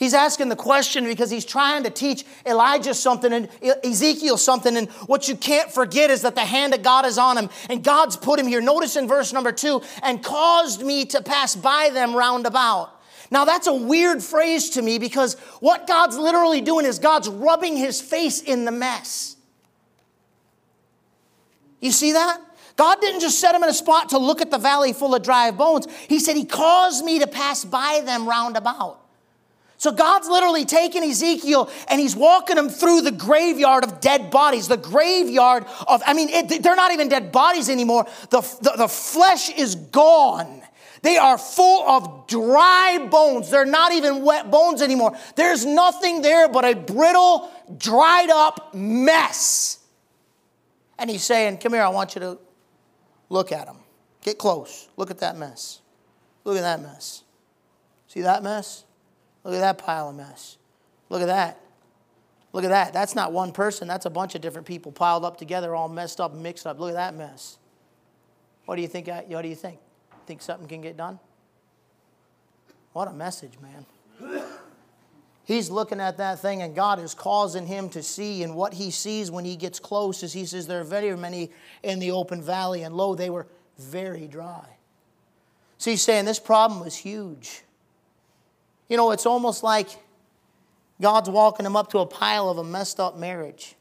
He's asking the question because he's trying to teach Elijah something and Ezekiel something. And what you can't forget is that the hand of God is on him. And God's put him here. Notice in verse number two, and caused me to pass by them round about. Now that's a weird phrase to me because what God's literally doing is God's rubbing his face in the mess. You see that? God didn't just set him in a spot to look at the valley full of dry bones. He said, He caused me to pass by them round about. So God's literally taking Ezekiel and he's walking him through the graveyard of dead bodies, the graveyard of, I mean, it, they're not even dead bodies anymore. The, the, the flesh is gone. They are full of dry bones. They're not even wet bones anymore. There's nothing there but a brittle, dried up mess. And he's saying, Come here, I want you to look at them. Get close. Look at that mess. Look at that mess. See that mess? Look at that pile of mess. Look at that. Look at that. That's not one person, that's a bunch of different people piled up together, all messed up, mixed up. Look at that mess. What do you think? What do you think? Think something can get done? What a message, man. He's looking at that thing, and God is causing him to see. And what he sees when he gets close is he says, There are very many in the open valley, and lo, they were very dry. So he's saying this problem was huge. You know, it's almost like God's walking them up to a pile of a messed up marriage.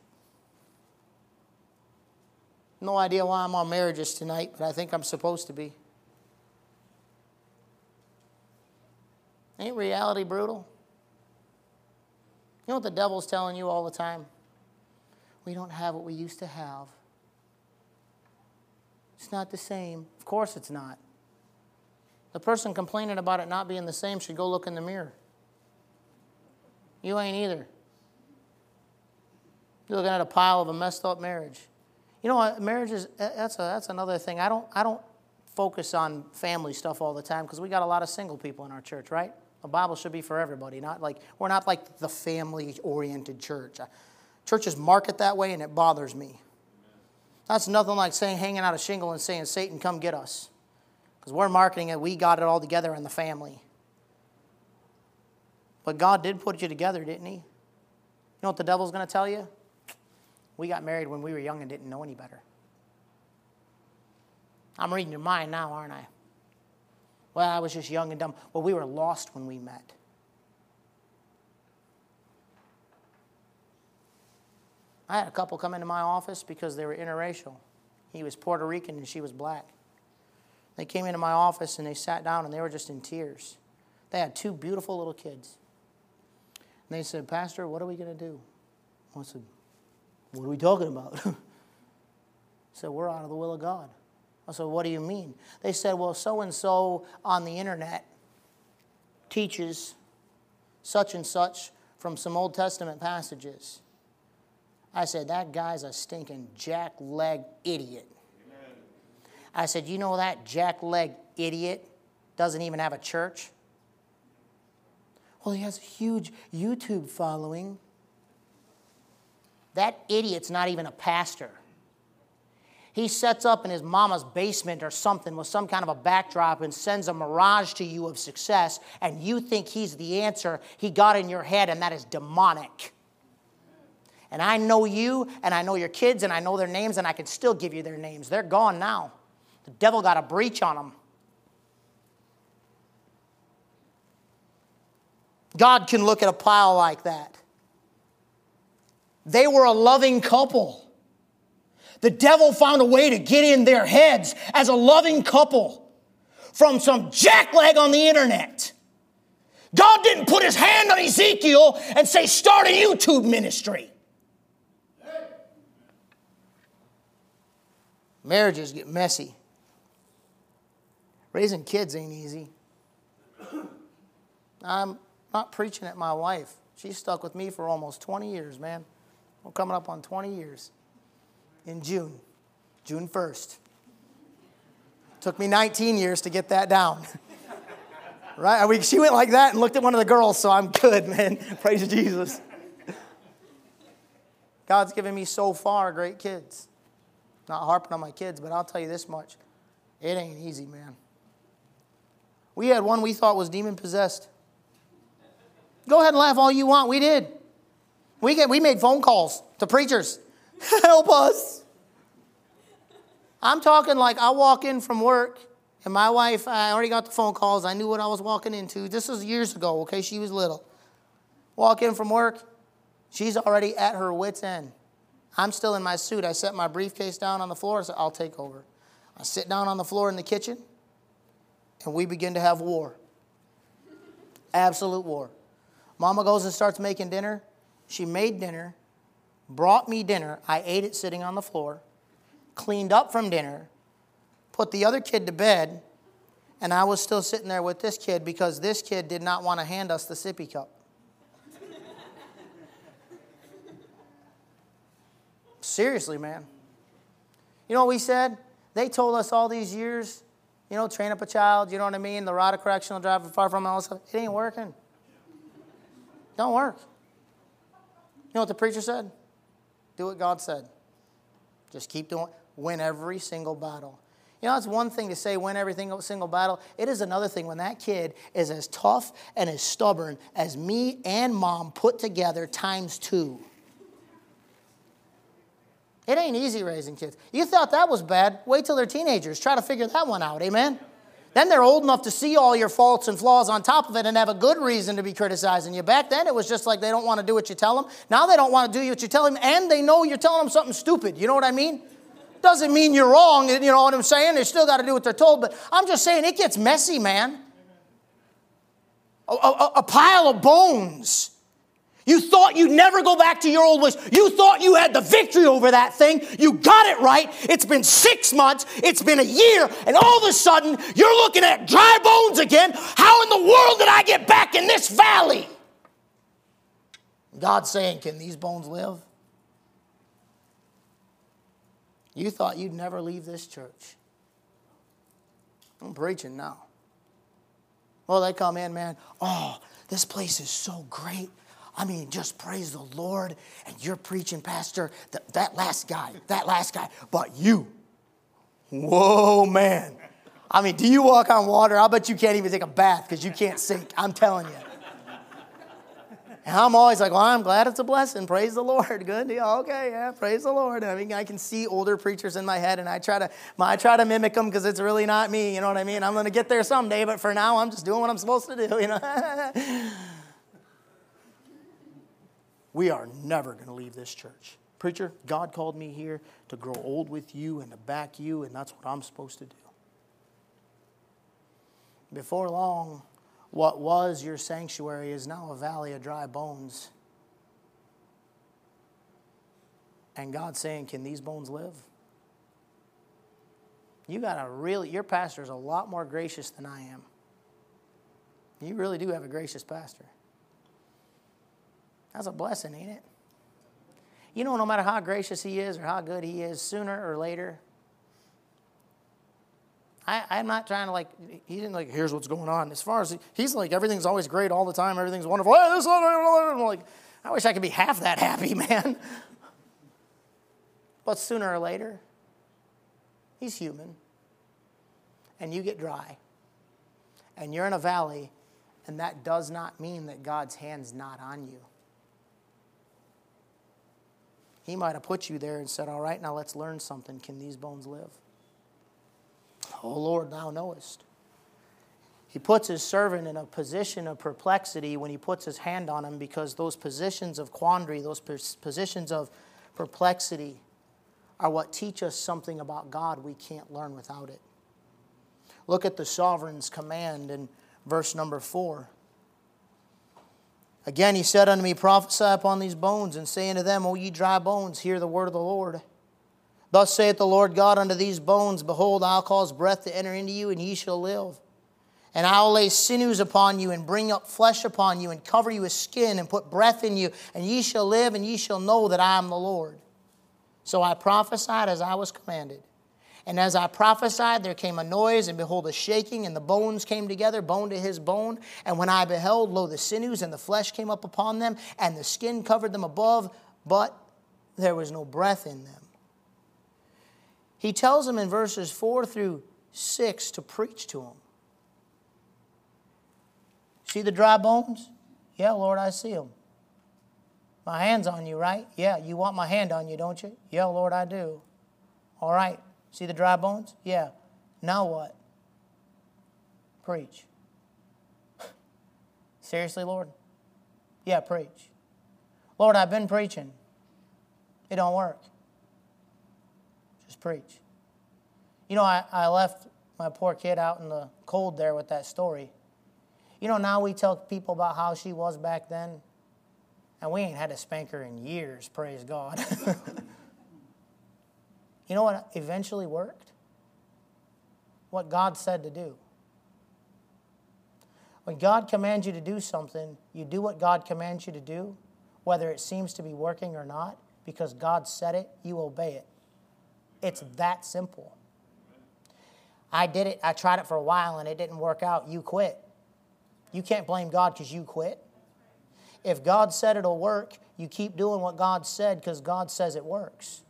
No idea why I'm on marriages tonight, but I think I'm supposed to be. Ain't reality brutal? You know what the devil's telling you all the time? We don't have what we used to have. It's not the same. Of course, it's not. The person complaining about it not being the same should go look in the mirror. You ain't either. You're looking at a pile of a messed up marriage. You know what? Marriage is that's a, that's another thing. I don't I don't focus on family stuff all the time because we got a lot of single people in our church, right? The Bible should be for everybody, not like we're not like the family-oriented church. Uh, churches market that way, and it bothers me. That's nothing like saying hanging out a shingle and saying, "Satan, come get us." Because we're marketing it, we got it all together in the family. But God did put you together, didn't He? You know what the devil's going to tell you? We got married when we were young and didn't know any better. I'm reading your mind now, aren't I? Well, I was just young and dumb. Well, we were lost when we met. I had a couple come into my office because they were interracial. He was Puerto Rican and she was black. They came into my office and they sat down and they were just in tears. They had two beautiful little kids. And they said, Pastor, what are we going to do? I said, What are we talking about? I said, We're out of the will of God. I said, What do you mean? They said, Well, so and so on the internet teaches such and such from some Old Testament passages. I said, That guy's a stinking jackleg idiot. I said, You know that jackleg idiot doesn't even have a church? Well, he has a huge YouTube following. That idiot's not even a pastor. He sets up in his mama's basement or something with some kind of a backdrop and sends a mirage to you of success, and you think he's the answer he got in your head, and that is demonic. And I know you, and I know your kids, and I know their names, and I can still give you their names. They're gone now. The devil got a breach on them. God can look at a pile like that. They were a loving couple. The devil found a way to get in their heads as a loving couple from some jackleg on the internet. God didn't put his hand on Ezekiel and say, start a YouTube ministry. Marriages get messy. Raising kids ain't easy. I'm not preaching at my wife. She's stuck with me for almost 20 years, man. We're coming up on 20 years in June, June 1st. Took me 19 years to get that down. right? Mean, she went like that and looked at one of the girls, so I'm good, man. Praise Jesus. God's given me so far great kids. Not harping on my kids, but I'll tell you this much it ain't easy, man. We had one we thought was demon possessed. Go ahead and laugh all you want. We did. We, get, we made phone calls to preachers. Help us. I'm talking like I walk in from work, and my wife, I already got the phone calls. I knew what I was walking into. This was years ago, okay? She was little. Walk in from work, she's already at her wits' end. I'm still in my suit. I set my briefcase down on the floor. I said, I'll take over. I sit down on the floor in the kitchen and we begin to have war. Absolute war. Mama goes and starts making dinner. She made dinner, brought me dinner. I ate it sitting on the floor, cleaned up from dinner, put the other kid to bed, and I was still sitting there with this kid because this kid did not want to hand us the sippy cup. Seriously, man. You know what we said? They told us all these years, you know, train up a child, you know what I mean? The rod of correction will drive far from all stuff. It ain't working. Don't work. You know what the preacher said? Do what God said. Just keep doing win every single battle. You know, it's one thing to say win every single battle. It is another thing when that kid is as tough and as stubborn as me and mom put together times two. It ain't easy raising kids. You thought that was bad. Wait till they're teenagers. Try to figure that one out. Amen? Then they're old enough to see all your faults and flaws on top of it and have a good reason to be criticizing you. Back then, it was just like they don't want to do what you tell them. Now they don't want to do what you tell them, and they know you're telling them something stupid. You know what I mean? Doesn't mean you're wrong, you know what I'm saying? They still got to do what they're told, but I'm just saying it gets messy, man. A, a, a pile of bones you thought you'd never go back to your old ways. You thought you had the victory over that thing. You got it right. It's been six months, it's been a year, and all of a sudden you're looking at dry bones again. How in the world did I get back in this valley? God's saying, Can these bones live? You thought you'd never leave this church. I'm preaching now. Well, they come in, man. Oh, this place is so great. I mean, just praise the Lord. And you're preaching, Pastor, that, last guy, that last guy, but you. Whoa, man. I mean, do you walk on water? I bet you can't even take a bath because you can't sink. I'm telling you. And I'm always like, well, I'm glad it's a blessing. Praise the Lord. Good deal. Okay, yeah, praise the Lord. I mean, I can see older preachers in my head, and I try to, I try to mimic them because it's really not me. You know what I mean? I'm going to get there someday, but for now, I'm just doing what I'm supposed to do. You know. We are never going to leave this church. Preacher, God called me here to grow old with you and to back you, and that's what I'm supposed to do. Before long, what was your sanctuary is now a valley of dry bones. And God's saying, Can these bones live? You got a really, your pastor is a lot more gracious than I am. You really do have a gracious pastor. That's a blessing, ain't it? You know, no matter how gracious he is or how good he is, sooner or later, I, I'm not trying to like, he didn't like, here's what's going on. As far as, he's like, everything's always great all the time, everything's wonderful. Hey, this, I'm like, I wish I could be half that happy, man. But sooner or later, he's human. And you get dry. And you're in a valley, and that does not mean that God's hand's not on you. He might have put you there and said, All right, now let's learn something. Can these bones live? Oh Lord, thou knowest. He puts his servant in a position of perplexity when he puts his hand on him because those positions of quandary, those positions of perplexity, are what teach us something about God we can't learn without it. Look at the sovereign's command in verse number four. Again, he said unto me, Prophesy upon these bones, and say unto them, O ye dry bones, hear the word of the Lord. Thus saith the Lord God unto these bones, Behold, I'll cause breath to enter into you, and ye shall live. And I will lay sinews upon you, and bring up flesh upon you, and cover you with skin, and put breath in you, and ye shall live, and ye shall know that I am the Lord. So I prophesied as I was commanded. And as I prophesied, there came a noise, and behold, a shaking, and the bones came together, bone to his bone. And when I beheld, lo, the sinews and the flesh came up upon them, and the skin covered them above, but there was no breath in them. He tells them in verses 4 through 6 to preach to them. See the dry bones? Yeah, Lord, I see them. My hand's on you, right? Yeah, you want my hand on you, don't you? Yeah, Lord, I do. All right. See the dry bones? Yeah. Now what? Preach. Seriously, Lord? Yeah, preach. Lord, I've been preaching. It don't work. Just preach. You know, I, I left my poor kid out in the cold there with that story. You know, now we tell people about how she was back then, and we ain't had to spank her in years, praise God. you know what eventually worked? What God said to do. When God commands you to do something, you do what God commands you to do, whether it seems to be working or not, because God said it, you obey it. It's that simple. I did it, I tried it for a while and it didn't work out. You quit. You can't blame God because you quit. If God said it'll work, you keep doing what God said because God says it works.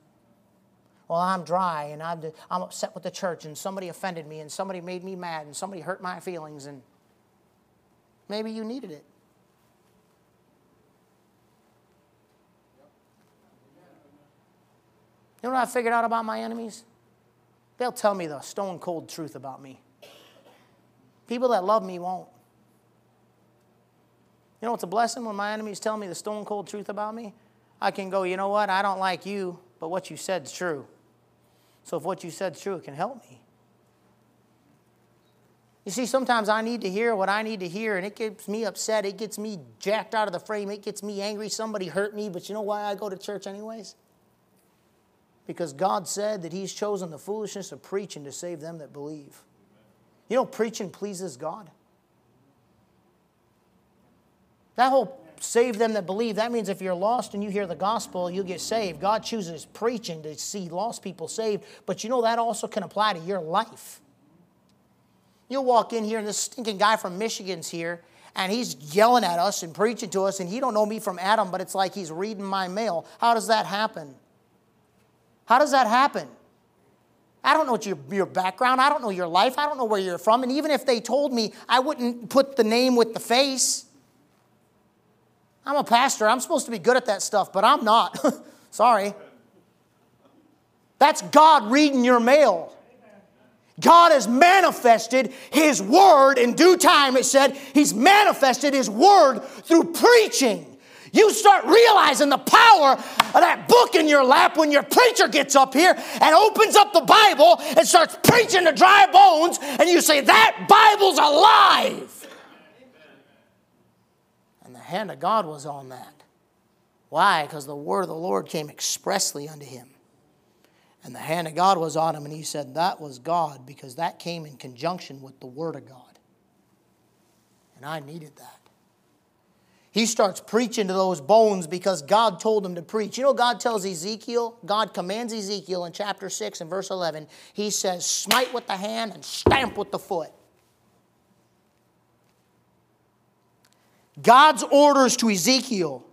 Well, I'm dry and I'm, I'm upset with the church and somebody offended me and somebody made me mad and somebody hurt my feelings and maybe you needed it. You know what I figured out about my enemies? They'll tell me the stone cold truth about me. People that love me won't. You know what's a blessing when my enemies tell me the stone cold truth about me? I can go, you know what? I don't like you, but what you said's true. So if what you said's true, it can help me. You see, sometimes I need to hear what I need to hear, and it gets me upset. It gets me jacked out of the frame. It gets me angry. Somebody hurt me, but you know why I go to church anyways? Because God said that He's chosen the foolishness of preaching to save them that believe. You know, preaching pleases God. That whole save them that believe, that means if you're lost and you hear the gospel, you get saved. God chooses preaching to see lost people saved, but you know that also can apply to your life. You'll walk in here and this stinking guy from Michigan's here, and he's yelling at us and preaching to us, and he don't know me from Adam, but it's like he's reading my mail. How does that happen? How does that happen? I don't know your, your background. I don't know your life. I don't know where you're from. And even if they told me, I wouldn't put the name with the face. I'm a pastor. I'm supposed to be good at that stuff, but I'm not. Sorry. That's God reading your mail. God has manifested His Word in due time. It said He's manifested His Word through preaching. You start realizing the power of that book in your lap when your preacher gets up here and opens up the Bible and starts preaching to dry bones, and you say, That Bible's alive. Hand of God was on that. Why? Because the word of the Lord came expressly unto him. And the hand of God was on him, and he said, That was God, because that came in conjunction with the word of God. And I needed that. He starts preaching to those bones because God told him to preach. You know, God tells Ezekiel, God commands Ezekiel in chapter 6 and verse 11, He says, Smite with the hand and stamp with the foot. God's orders to Ezekiel,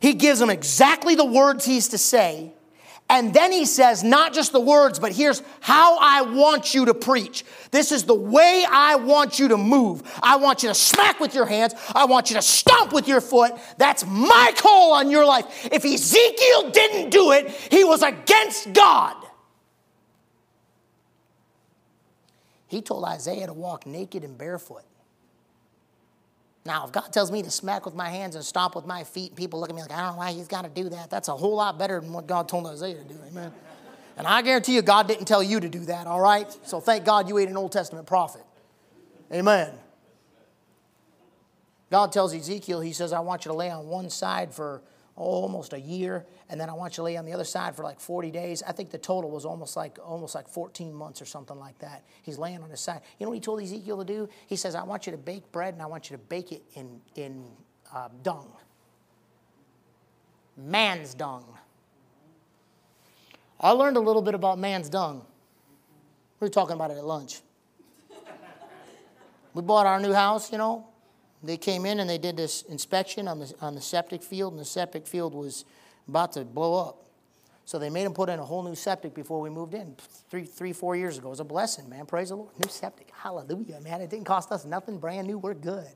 He gives him exactly the words he's to say and then he says, not just the words, but here's how I want you to preach. This is the way I want you to move. I want you to smack with your hands. I want you to stomp with your foot. That's my call on your life. If Ezekiel didn't do it, he was against God. He told Isaiah to walk naked and barefoot. Now, if God tells me to smack with my hands and stomp with my feet, and people look at me like, I don't know why he's got to do that, that's a whole lot better than what God told Isaiah to do. Amen. And I guarantee you, God didn't tell you to do that, all right? So thank God you ain't an Old Testament prophet. Amen. God tells Ezekiel, He says, I want you to lay on one side for almost a year, and then I want you to lay on the other side for like 40 days. I think the total was almost like almost like 14 months or something like that. He's laying on his side. You know what he told Ezekiel to do? He says, I want you to bake bread and I want you to bake it in, in uh, dung. Man's dung. I learned a little bit about man's dung. We were talking about it at lunch. we bought our new house, you know, they came in and they did this inspection on the, on the septic field, and the septic field was about to blow up. So they made them put in a whole new septic before we moved in three, three, four years ago. It was a blessing, man. Praise the Lord. New septic. Hallelujah, man. It didn't cost us nothing. Brand new. We're good.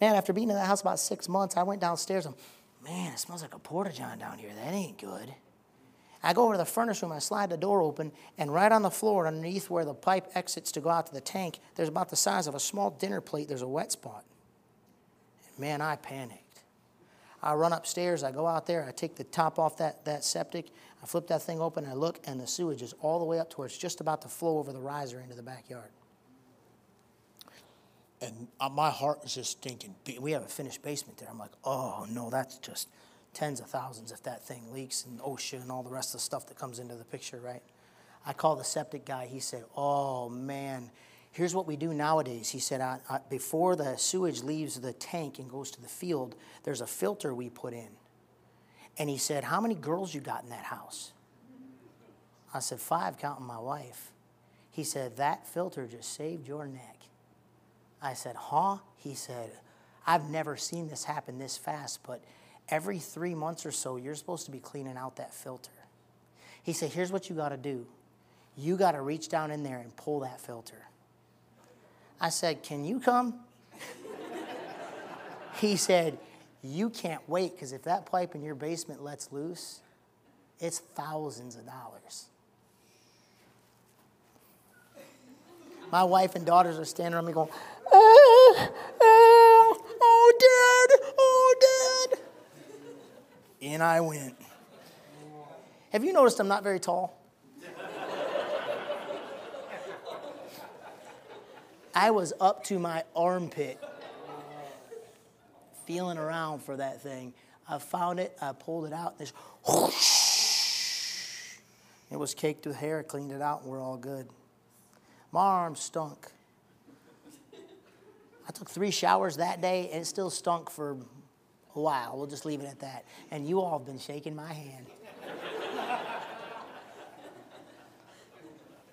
Man, after being in that house about six months, I went downstairs. and man, it smells like a porta john down here. That ain't good. I go over to the furnace room, I slide the door open, and right on the floor, underneath where the pipe exits to go out to the tank, there's about the size of a small dinner plate, there's a wet spot. And man, I panicked. I run upstairs, I go out there, I take the top off that, that septic, I flip that thing open, I look, and the sewage is all the way up to where it's just about to flow over the riser into the backyard. And uh, my heart was just thinking, we have a finished basement there. I'm like, oh no, that's just tens of thousands if that thing leaks and OSHA and all the rest of the stuff that comes into the picture, right? I called the septic guy. He said, oh man, here's what we do nowadays. He said, I, I, before the sewage leaves the tank and goes to the field, there's a filter we put in. And he said, how many girls you got in that house? I said, five, counting my wife. He said, that filter just saved your neck. I said, huh? He said, I've never seen this happen this fast, but every three months or so, you're supposed to be cleaning out that filter. He said, here's what you got to do. You got to reach down in there and pull that filter. I said, Can you come? he said, You can't wait because if that pipe in your basement lets loose, it's thousands of dollars. My wife and daughters are standing around me going, oh, oh, oh, Dad, oh, Dad. In I went. Have you noticed I'm not very tall? I was up to my armpit feeling around for that thing. I found it, I pulled it out, and this whoosh, it was caked with hair, cleaned it out, and we're all good. My arm stunk. I took three showers that day, and it still stunk for while. We'll just leave it at that. And you all have been shaking my hand.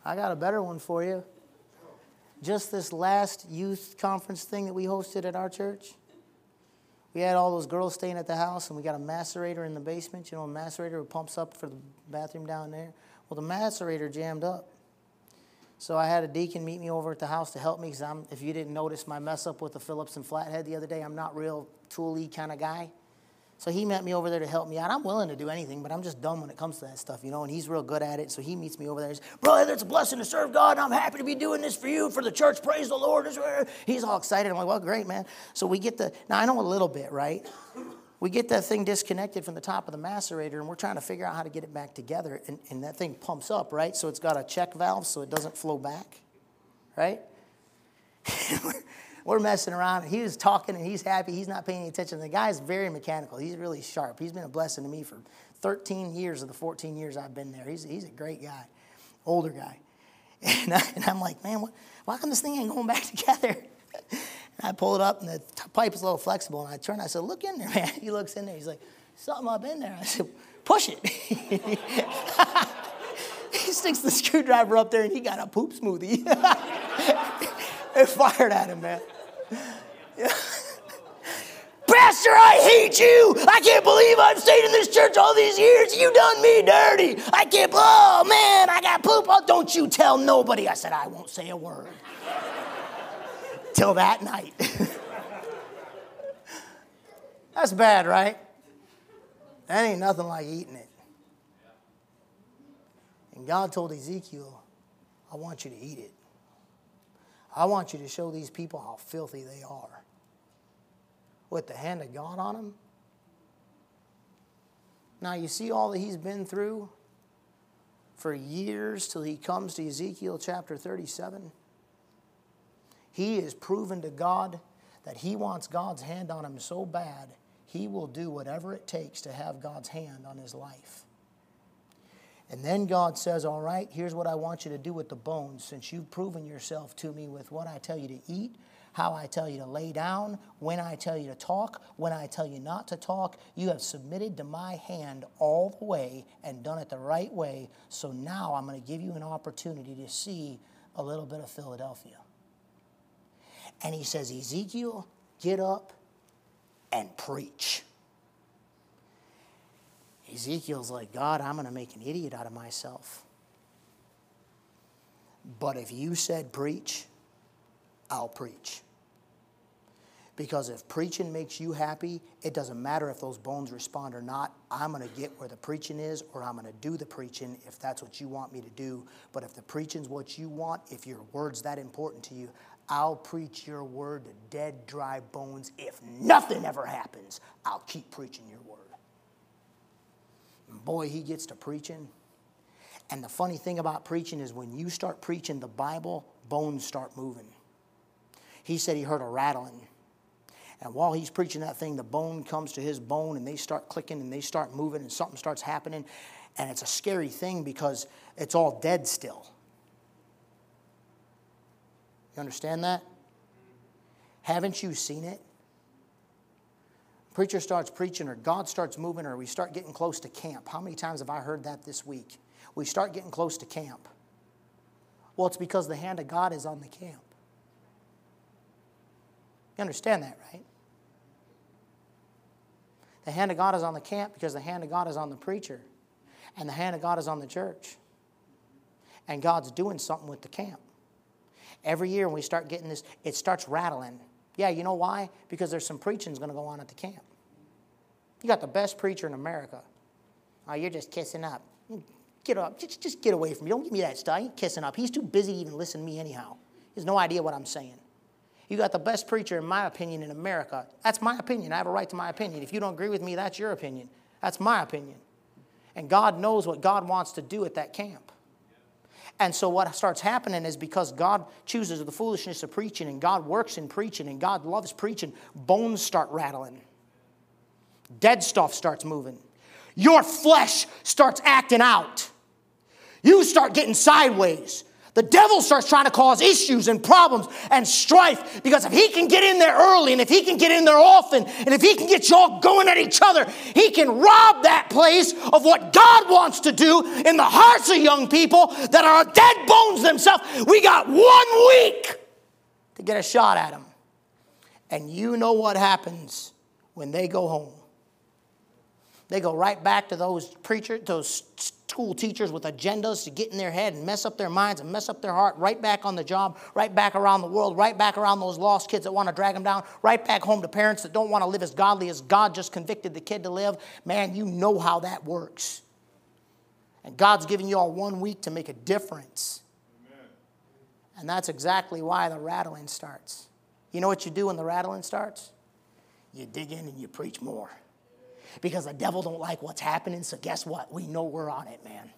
I got a better one for you. Just this last youth conference thing that we hosted at our church, we had all those girls staying at the house, and we got a macerator in the basement. You know, a macerator pumps up for the bathroom down there. Well, the macerator jammed up. So I had a deacon meet me over at the house to help me because I'm, if you didn't notice my mess up with the Phillips and flathead the other day, I'm not real tooly kind of guy. So he met me over there to help me out. I'm willing to do anything, but I'm just dumb when it comes to that stuff, you know, and he's real good at it. So he meets me over there. He's, brother, it's a blessing to serve God, and I'm happy to be doing this for you, for the church. Praise the Lord. He's all excited. I'm like, well, great, man. So we get the, now I know a little bit, right? We get that thing disconnected from the top of the macerator, and we're trying to figure out how to get it back together. And, and that thing pumps up, right? So it's got a check valve so it doesn't flow back, right? we're messing around. He was talking and he's happy. He's not paying any attention. The guy's very mechanical. He's really sharp. He's been a blessing to me for 13 years of the 14 years I've been there. He's, he's a great guy, older guy. And, I, am like, man, what, why come this thing ain't going back together? And I pull it up and the pipe is a little flexible. And I turn, I said, look in there, man. He looks in there. He's like, something up in there. I said, push it. he sticks the screwdriver up there and he got a poop smoothie. it fired at him, man. Pastor, I hate you. I can't believe I've stayed in this church all these years. You done me dirty. I can't, oh man, I got poop. Oh, don't you tell nobody. I said, I won't say a word. Till that night. That's bad, right? That ain't nothing like eating it. And God told Ezekiel, I want you to eat it. I want you to show these people how filthy they are. With the hand of God on them. Now, you see all that he's been through for years till he comes to Ezekiel chapter 37. He is proven to God that he wants God's hand on him so bad, he will do whatever it takes to have God's hand on his life. And then God says, All right, here's what I want you to do with the bones. Since you've proven yourself to me with what I tell you to eat, how I tell you to lay down, when I tell you to talk, when I tell you not to talk, you have submitted to my hand all the way and done it the right way. So now I'm going to give you an opportunity to see a little bit of Philadelphia. And he says, Ezekiel, get up and preach. Ezekiel's like, God, I'm going to make an idiot out of myself. But if you said preach, I'll preach. Because if preaching makes you happy, it doesn't matter if those bones respond or not. I'm going to get where the preaching is, or I'm going to do the preaching if that's what you want me to do. But if the preaching's what you want, if your word's that important to you, I'll preach your word to dead, dry bones. If nothing ever happens, I'll keep preaching your word. And boy, he gets to preaching. And the funny thing about preaching is when you start preaching the Bible, bones start moving. he said he heard a rattling. And while he's preaching that thing, the bone comes to his bone and they start clicking and they start moving and something starts happening. And it's a scary thing because it's all dead still. You understand that? Haven't you seen it? Preacher starts preaching, or God starts moving, or we start getting close to camp. How many times have I heard that this week? We start getting close to camp. Well, it's because the hand of God is on the camp. You understand that, right? The hand of God is on the camp because the hand of God is on the preacher, and the hand of God is on the church. And God's doing something with the camp. Every year when we start getting this, it starts rattling. Yeah, you know why? Because there's some preaching's going to go on at the camp. You got the best preacher in America. Oh, you're just kissing up. Get up. Just, just get away from me. Don't give me that stuff. I ain't kissing up. He's too busy to even listen to me anyhow. He has no idea what I'm saying. You got the best preacher, in my opinion, in America. That's my opinion. I have a right to my opinion. If you don't agree with me, that's your opinion. That's my opinion. And God knows what God wants to do at that camp. And so what starts happening is because God chooses the foolishness of preaching and God works in preaching and God loves preaching, bones start rattling. Dead stuff starts moving. Your flesh starts acting out. You start getting sideways. The devil starts trying to cause issues and problems and strife because if he can get in there early and if he can get in there often and if he can get you all going at each other, he can rob that place of what God wants to do in the hearts of young people that are dead bones themselves. We got one week to get a shot at them. And you know what happens when they go home. They go right back to those preachers, those school teachers with agendas to get in their head and mess up their minds and mess up their heart, right back on the job, right back around the world, right back around those lost kids that want to drag them down, right back home to parents that don't want to live as godly as God just convicted the kid to live. Man, you know how that works. And God's giving you all one week to make a difference. Amen. And that's exactly why the rattling starts. You know what you do when the rattling starts? You dig in and you preach more because the devil don't like what's happening. So guess what? We know we're on it, man.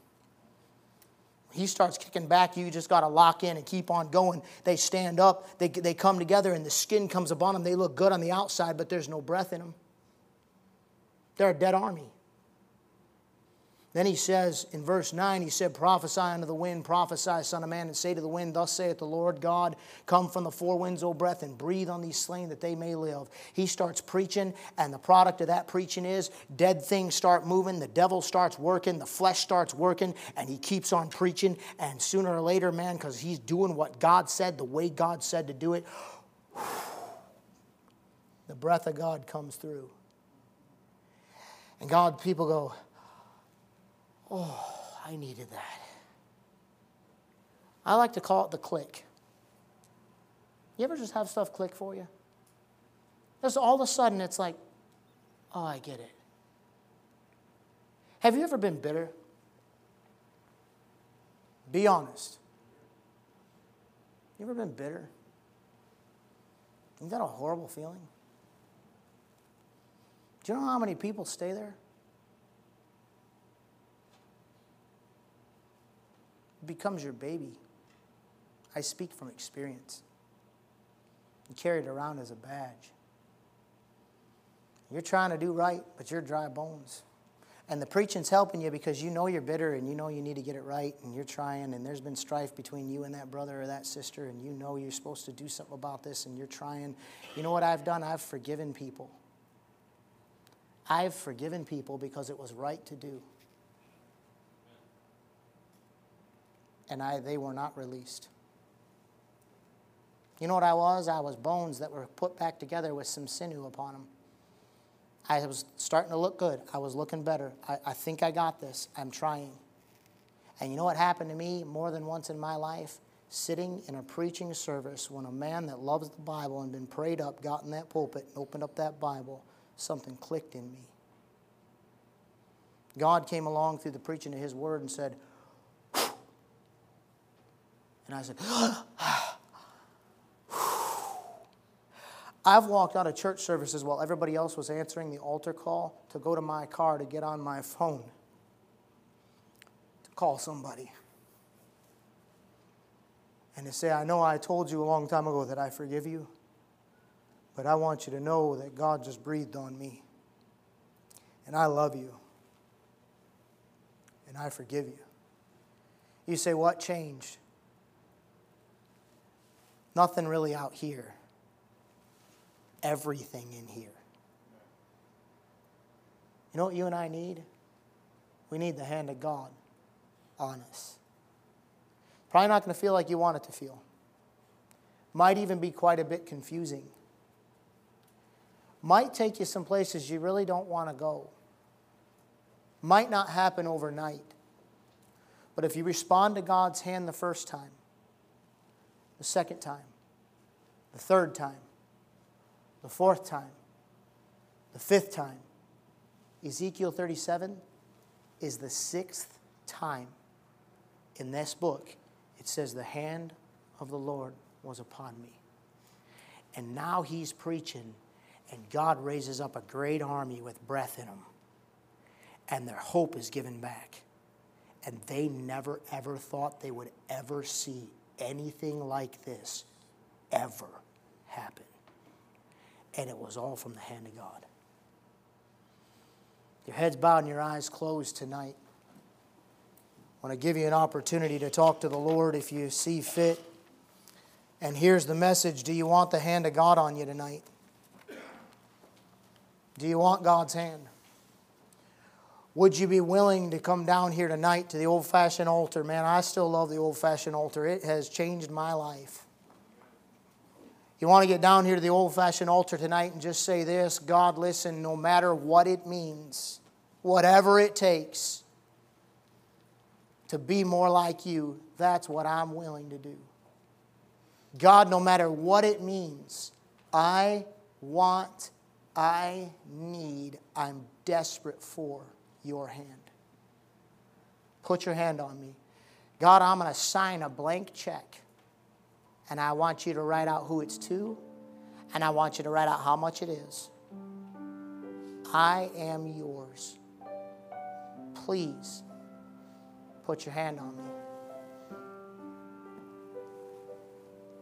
He starts kicking back. You just got to lock in and keep on going. They stand up. They, they come together, and the skin comes upon them. They look good on the outside, but there's no breath in them. They're a dead army. Then he says in verse 9, he said, Prophesy unto the wind, prophesy, Son of Man, and say to the wind, Thus saith the Lord God, Come from the four winds, O breath, and breathe on these slain that they may live. He starts preaching, and the product of that preaching is dead things start moving, the devil starts working, the flesh starts working, and he keeps on preaching. And sooner or later, man, because he's doing what God said, the way God said to do it, the breath of God comes through. And God, people go, Oh, I needed that. I like to call it the click. You ever just have stuff click for you? Just all of a sudden, it's like, oh, I get it. Have you ever been bitter? Be honest. You ever been bitter? Isn't that a horrible feeling? Do you know how many people stay there? Becomes your baby. I speak from experience. You carry it around as a badge. You're trying to do right, but you're dry bones. And the preaching's helping you because you know you're bitter and you know you need to get it right and you're trying and there's been strife between you and that brother or that sister and you know you're supposed to do something about this and you're trying. You know what I've done? I've forgiven people. I've forgiven people because it was right to do. And I, they were not released. You know what I was? I was bones that were put back together with some sinew upon them. I was starting to look good. I was looking better. I, I think I got this. I'm trying. And you know what happened to me more than once in my life? Sitting in a preaching service when a man that loves the Bible and been prayed up got in that pulpit and opened up that Bible, something clicked in me. God came along through the preaching of His Word and said, and I said, I've walked out of church services while everybody else was answering the altar call to go to my car to get on my phone to call somebody. And to say, I know I told you a long time ago that I forgive you, But I want you to know that God just breathed on me. And I love you. And I forgive you. You say, What changed? Nothing really out here, everything in here. You know what you and I need? We need the hand of God on us. Probably not going to feel like you want it to feel. Might even be quite a bit confusing. Might take you some places you really don't want to go. Might not happen overnight. But if you respond to God's hand the first time, the second time, the third time, the fourth time, the fifth time, Ezekiel 37 is the sixth time in this book it says, The hand of the Lord was upon me. And now he's preaching, and God raises up a great army with breath in them. And their hope is given back. And they never, ever thought they would ever see anything like this ever happen. And it was all from the hand of God. Your heads bowed and your eyes closed tonight. I want to give you an opportunity to talk to the Lord if you see fit. And here's the message Do you want the hand of God on you tonight? Do you want God's hand? Would you be willing to come down here tonight to the old fashioned altar? Man, I still love the old fashioned altar. It has changed my life. You want to get down here to the old fashioned altar tonight and just say this God, listen, no matter what it means, whatever it takes to be more like you, that's what I'm willing to do. God, no matter what it means, I want, I need, I'm desperate for your hand. Put your hand on me. God, I'm going to sign a blank check, and I want you to write out who it's to, and I want you to write out how much it is. I am yours. Please put your hand on me.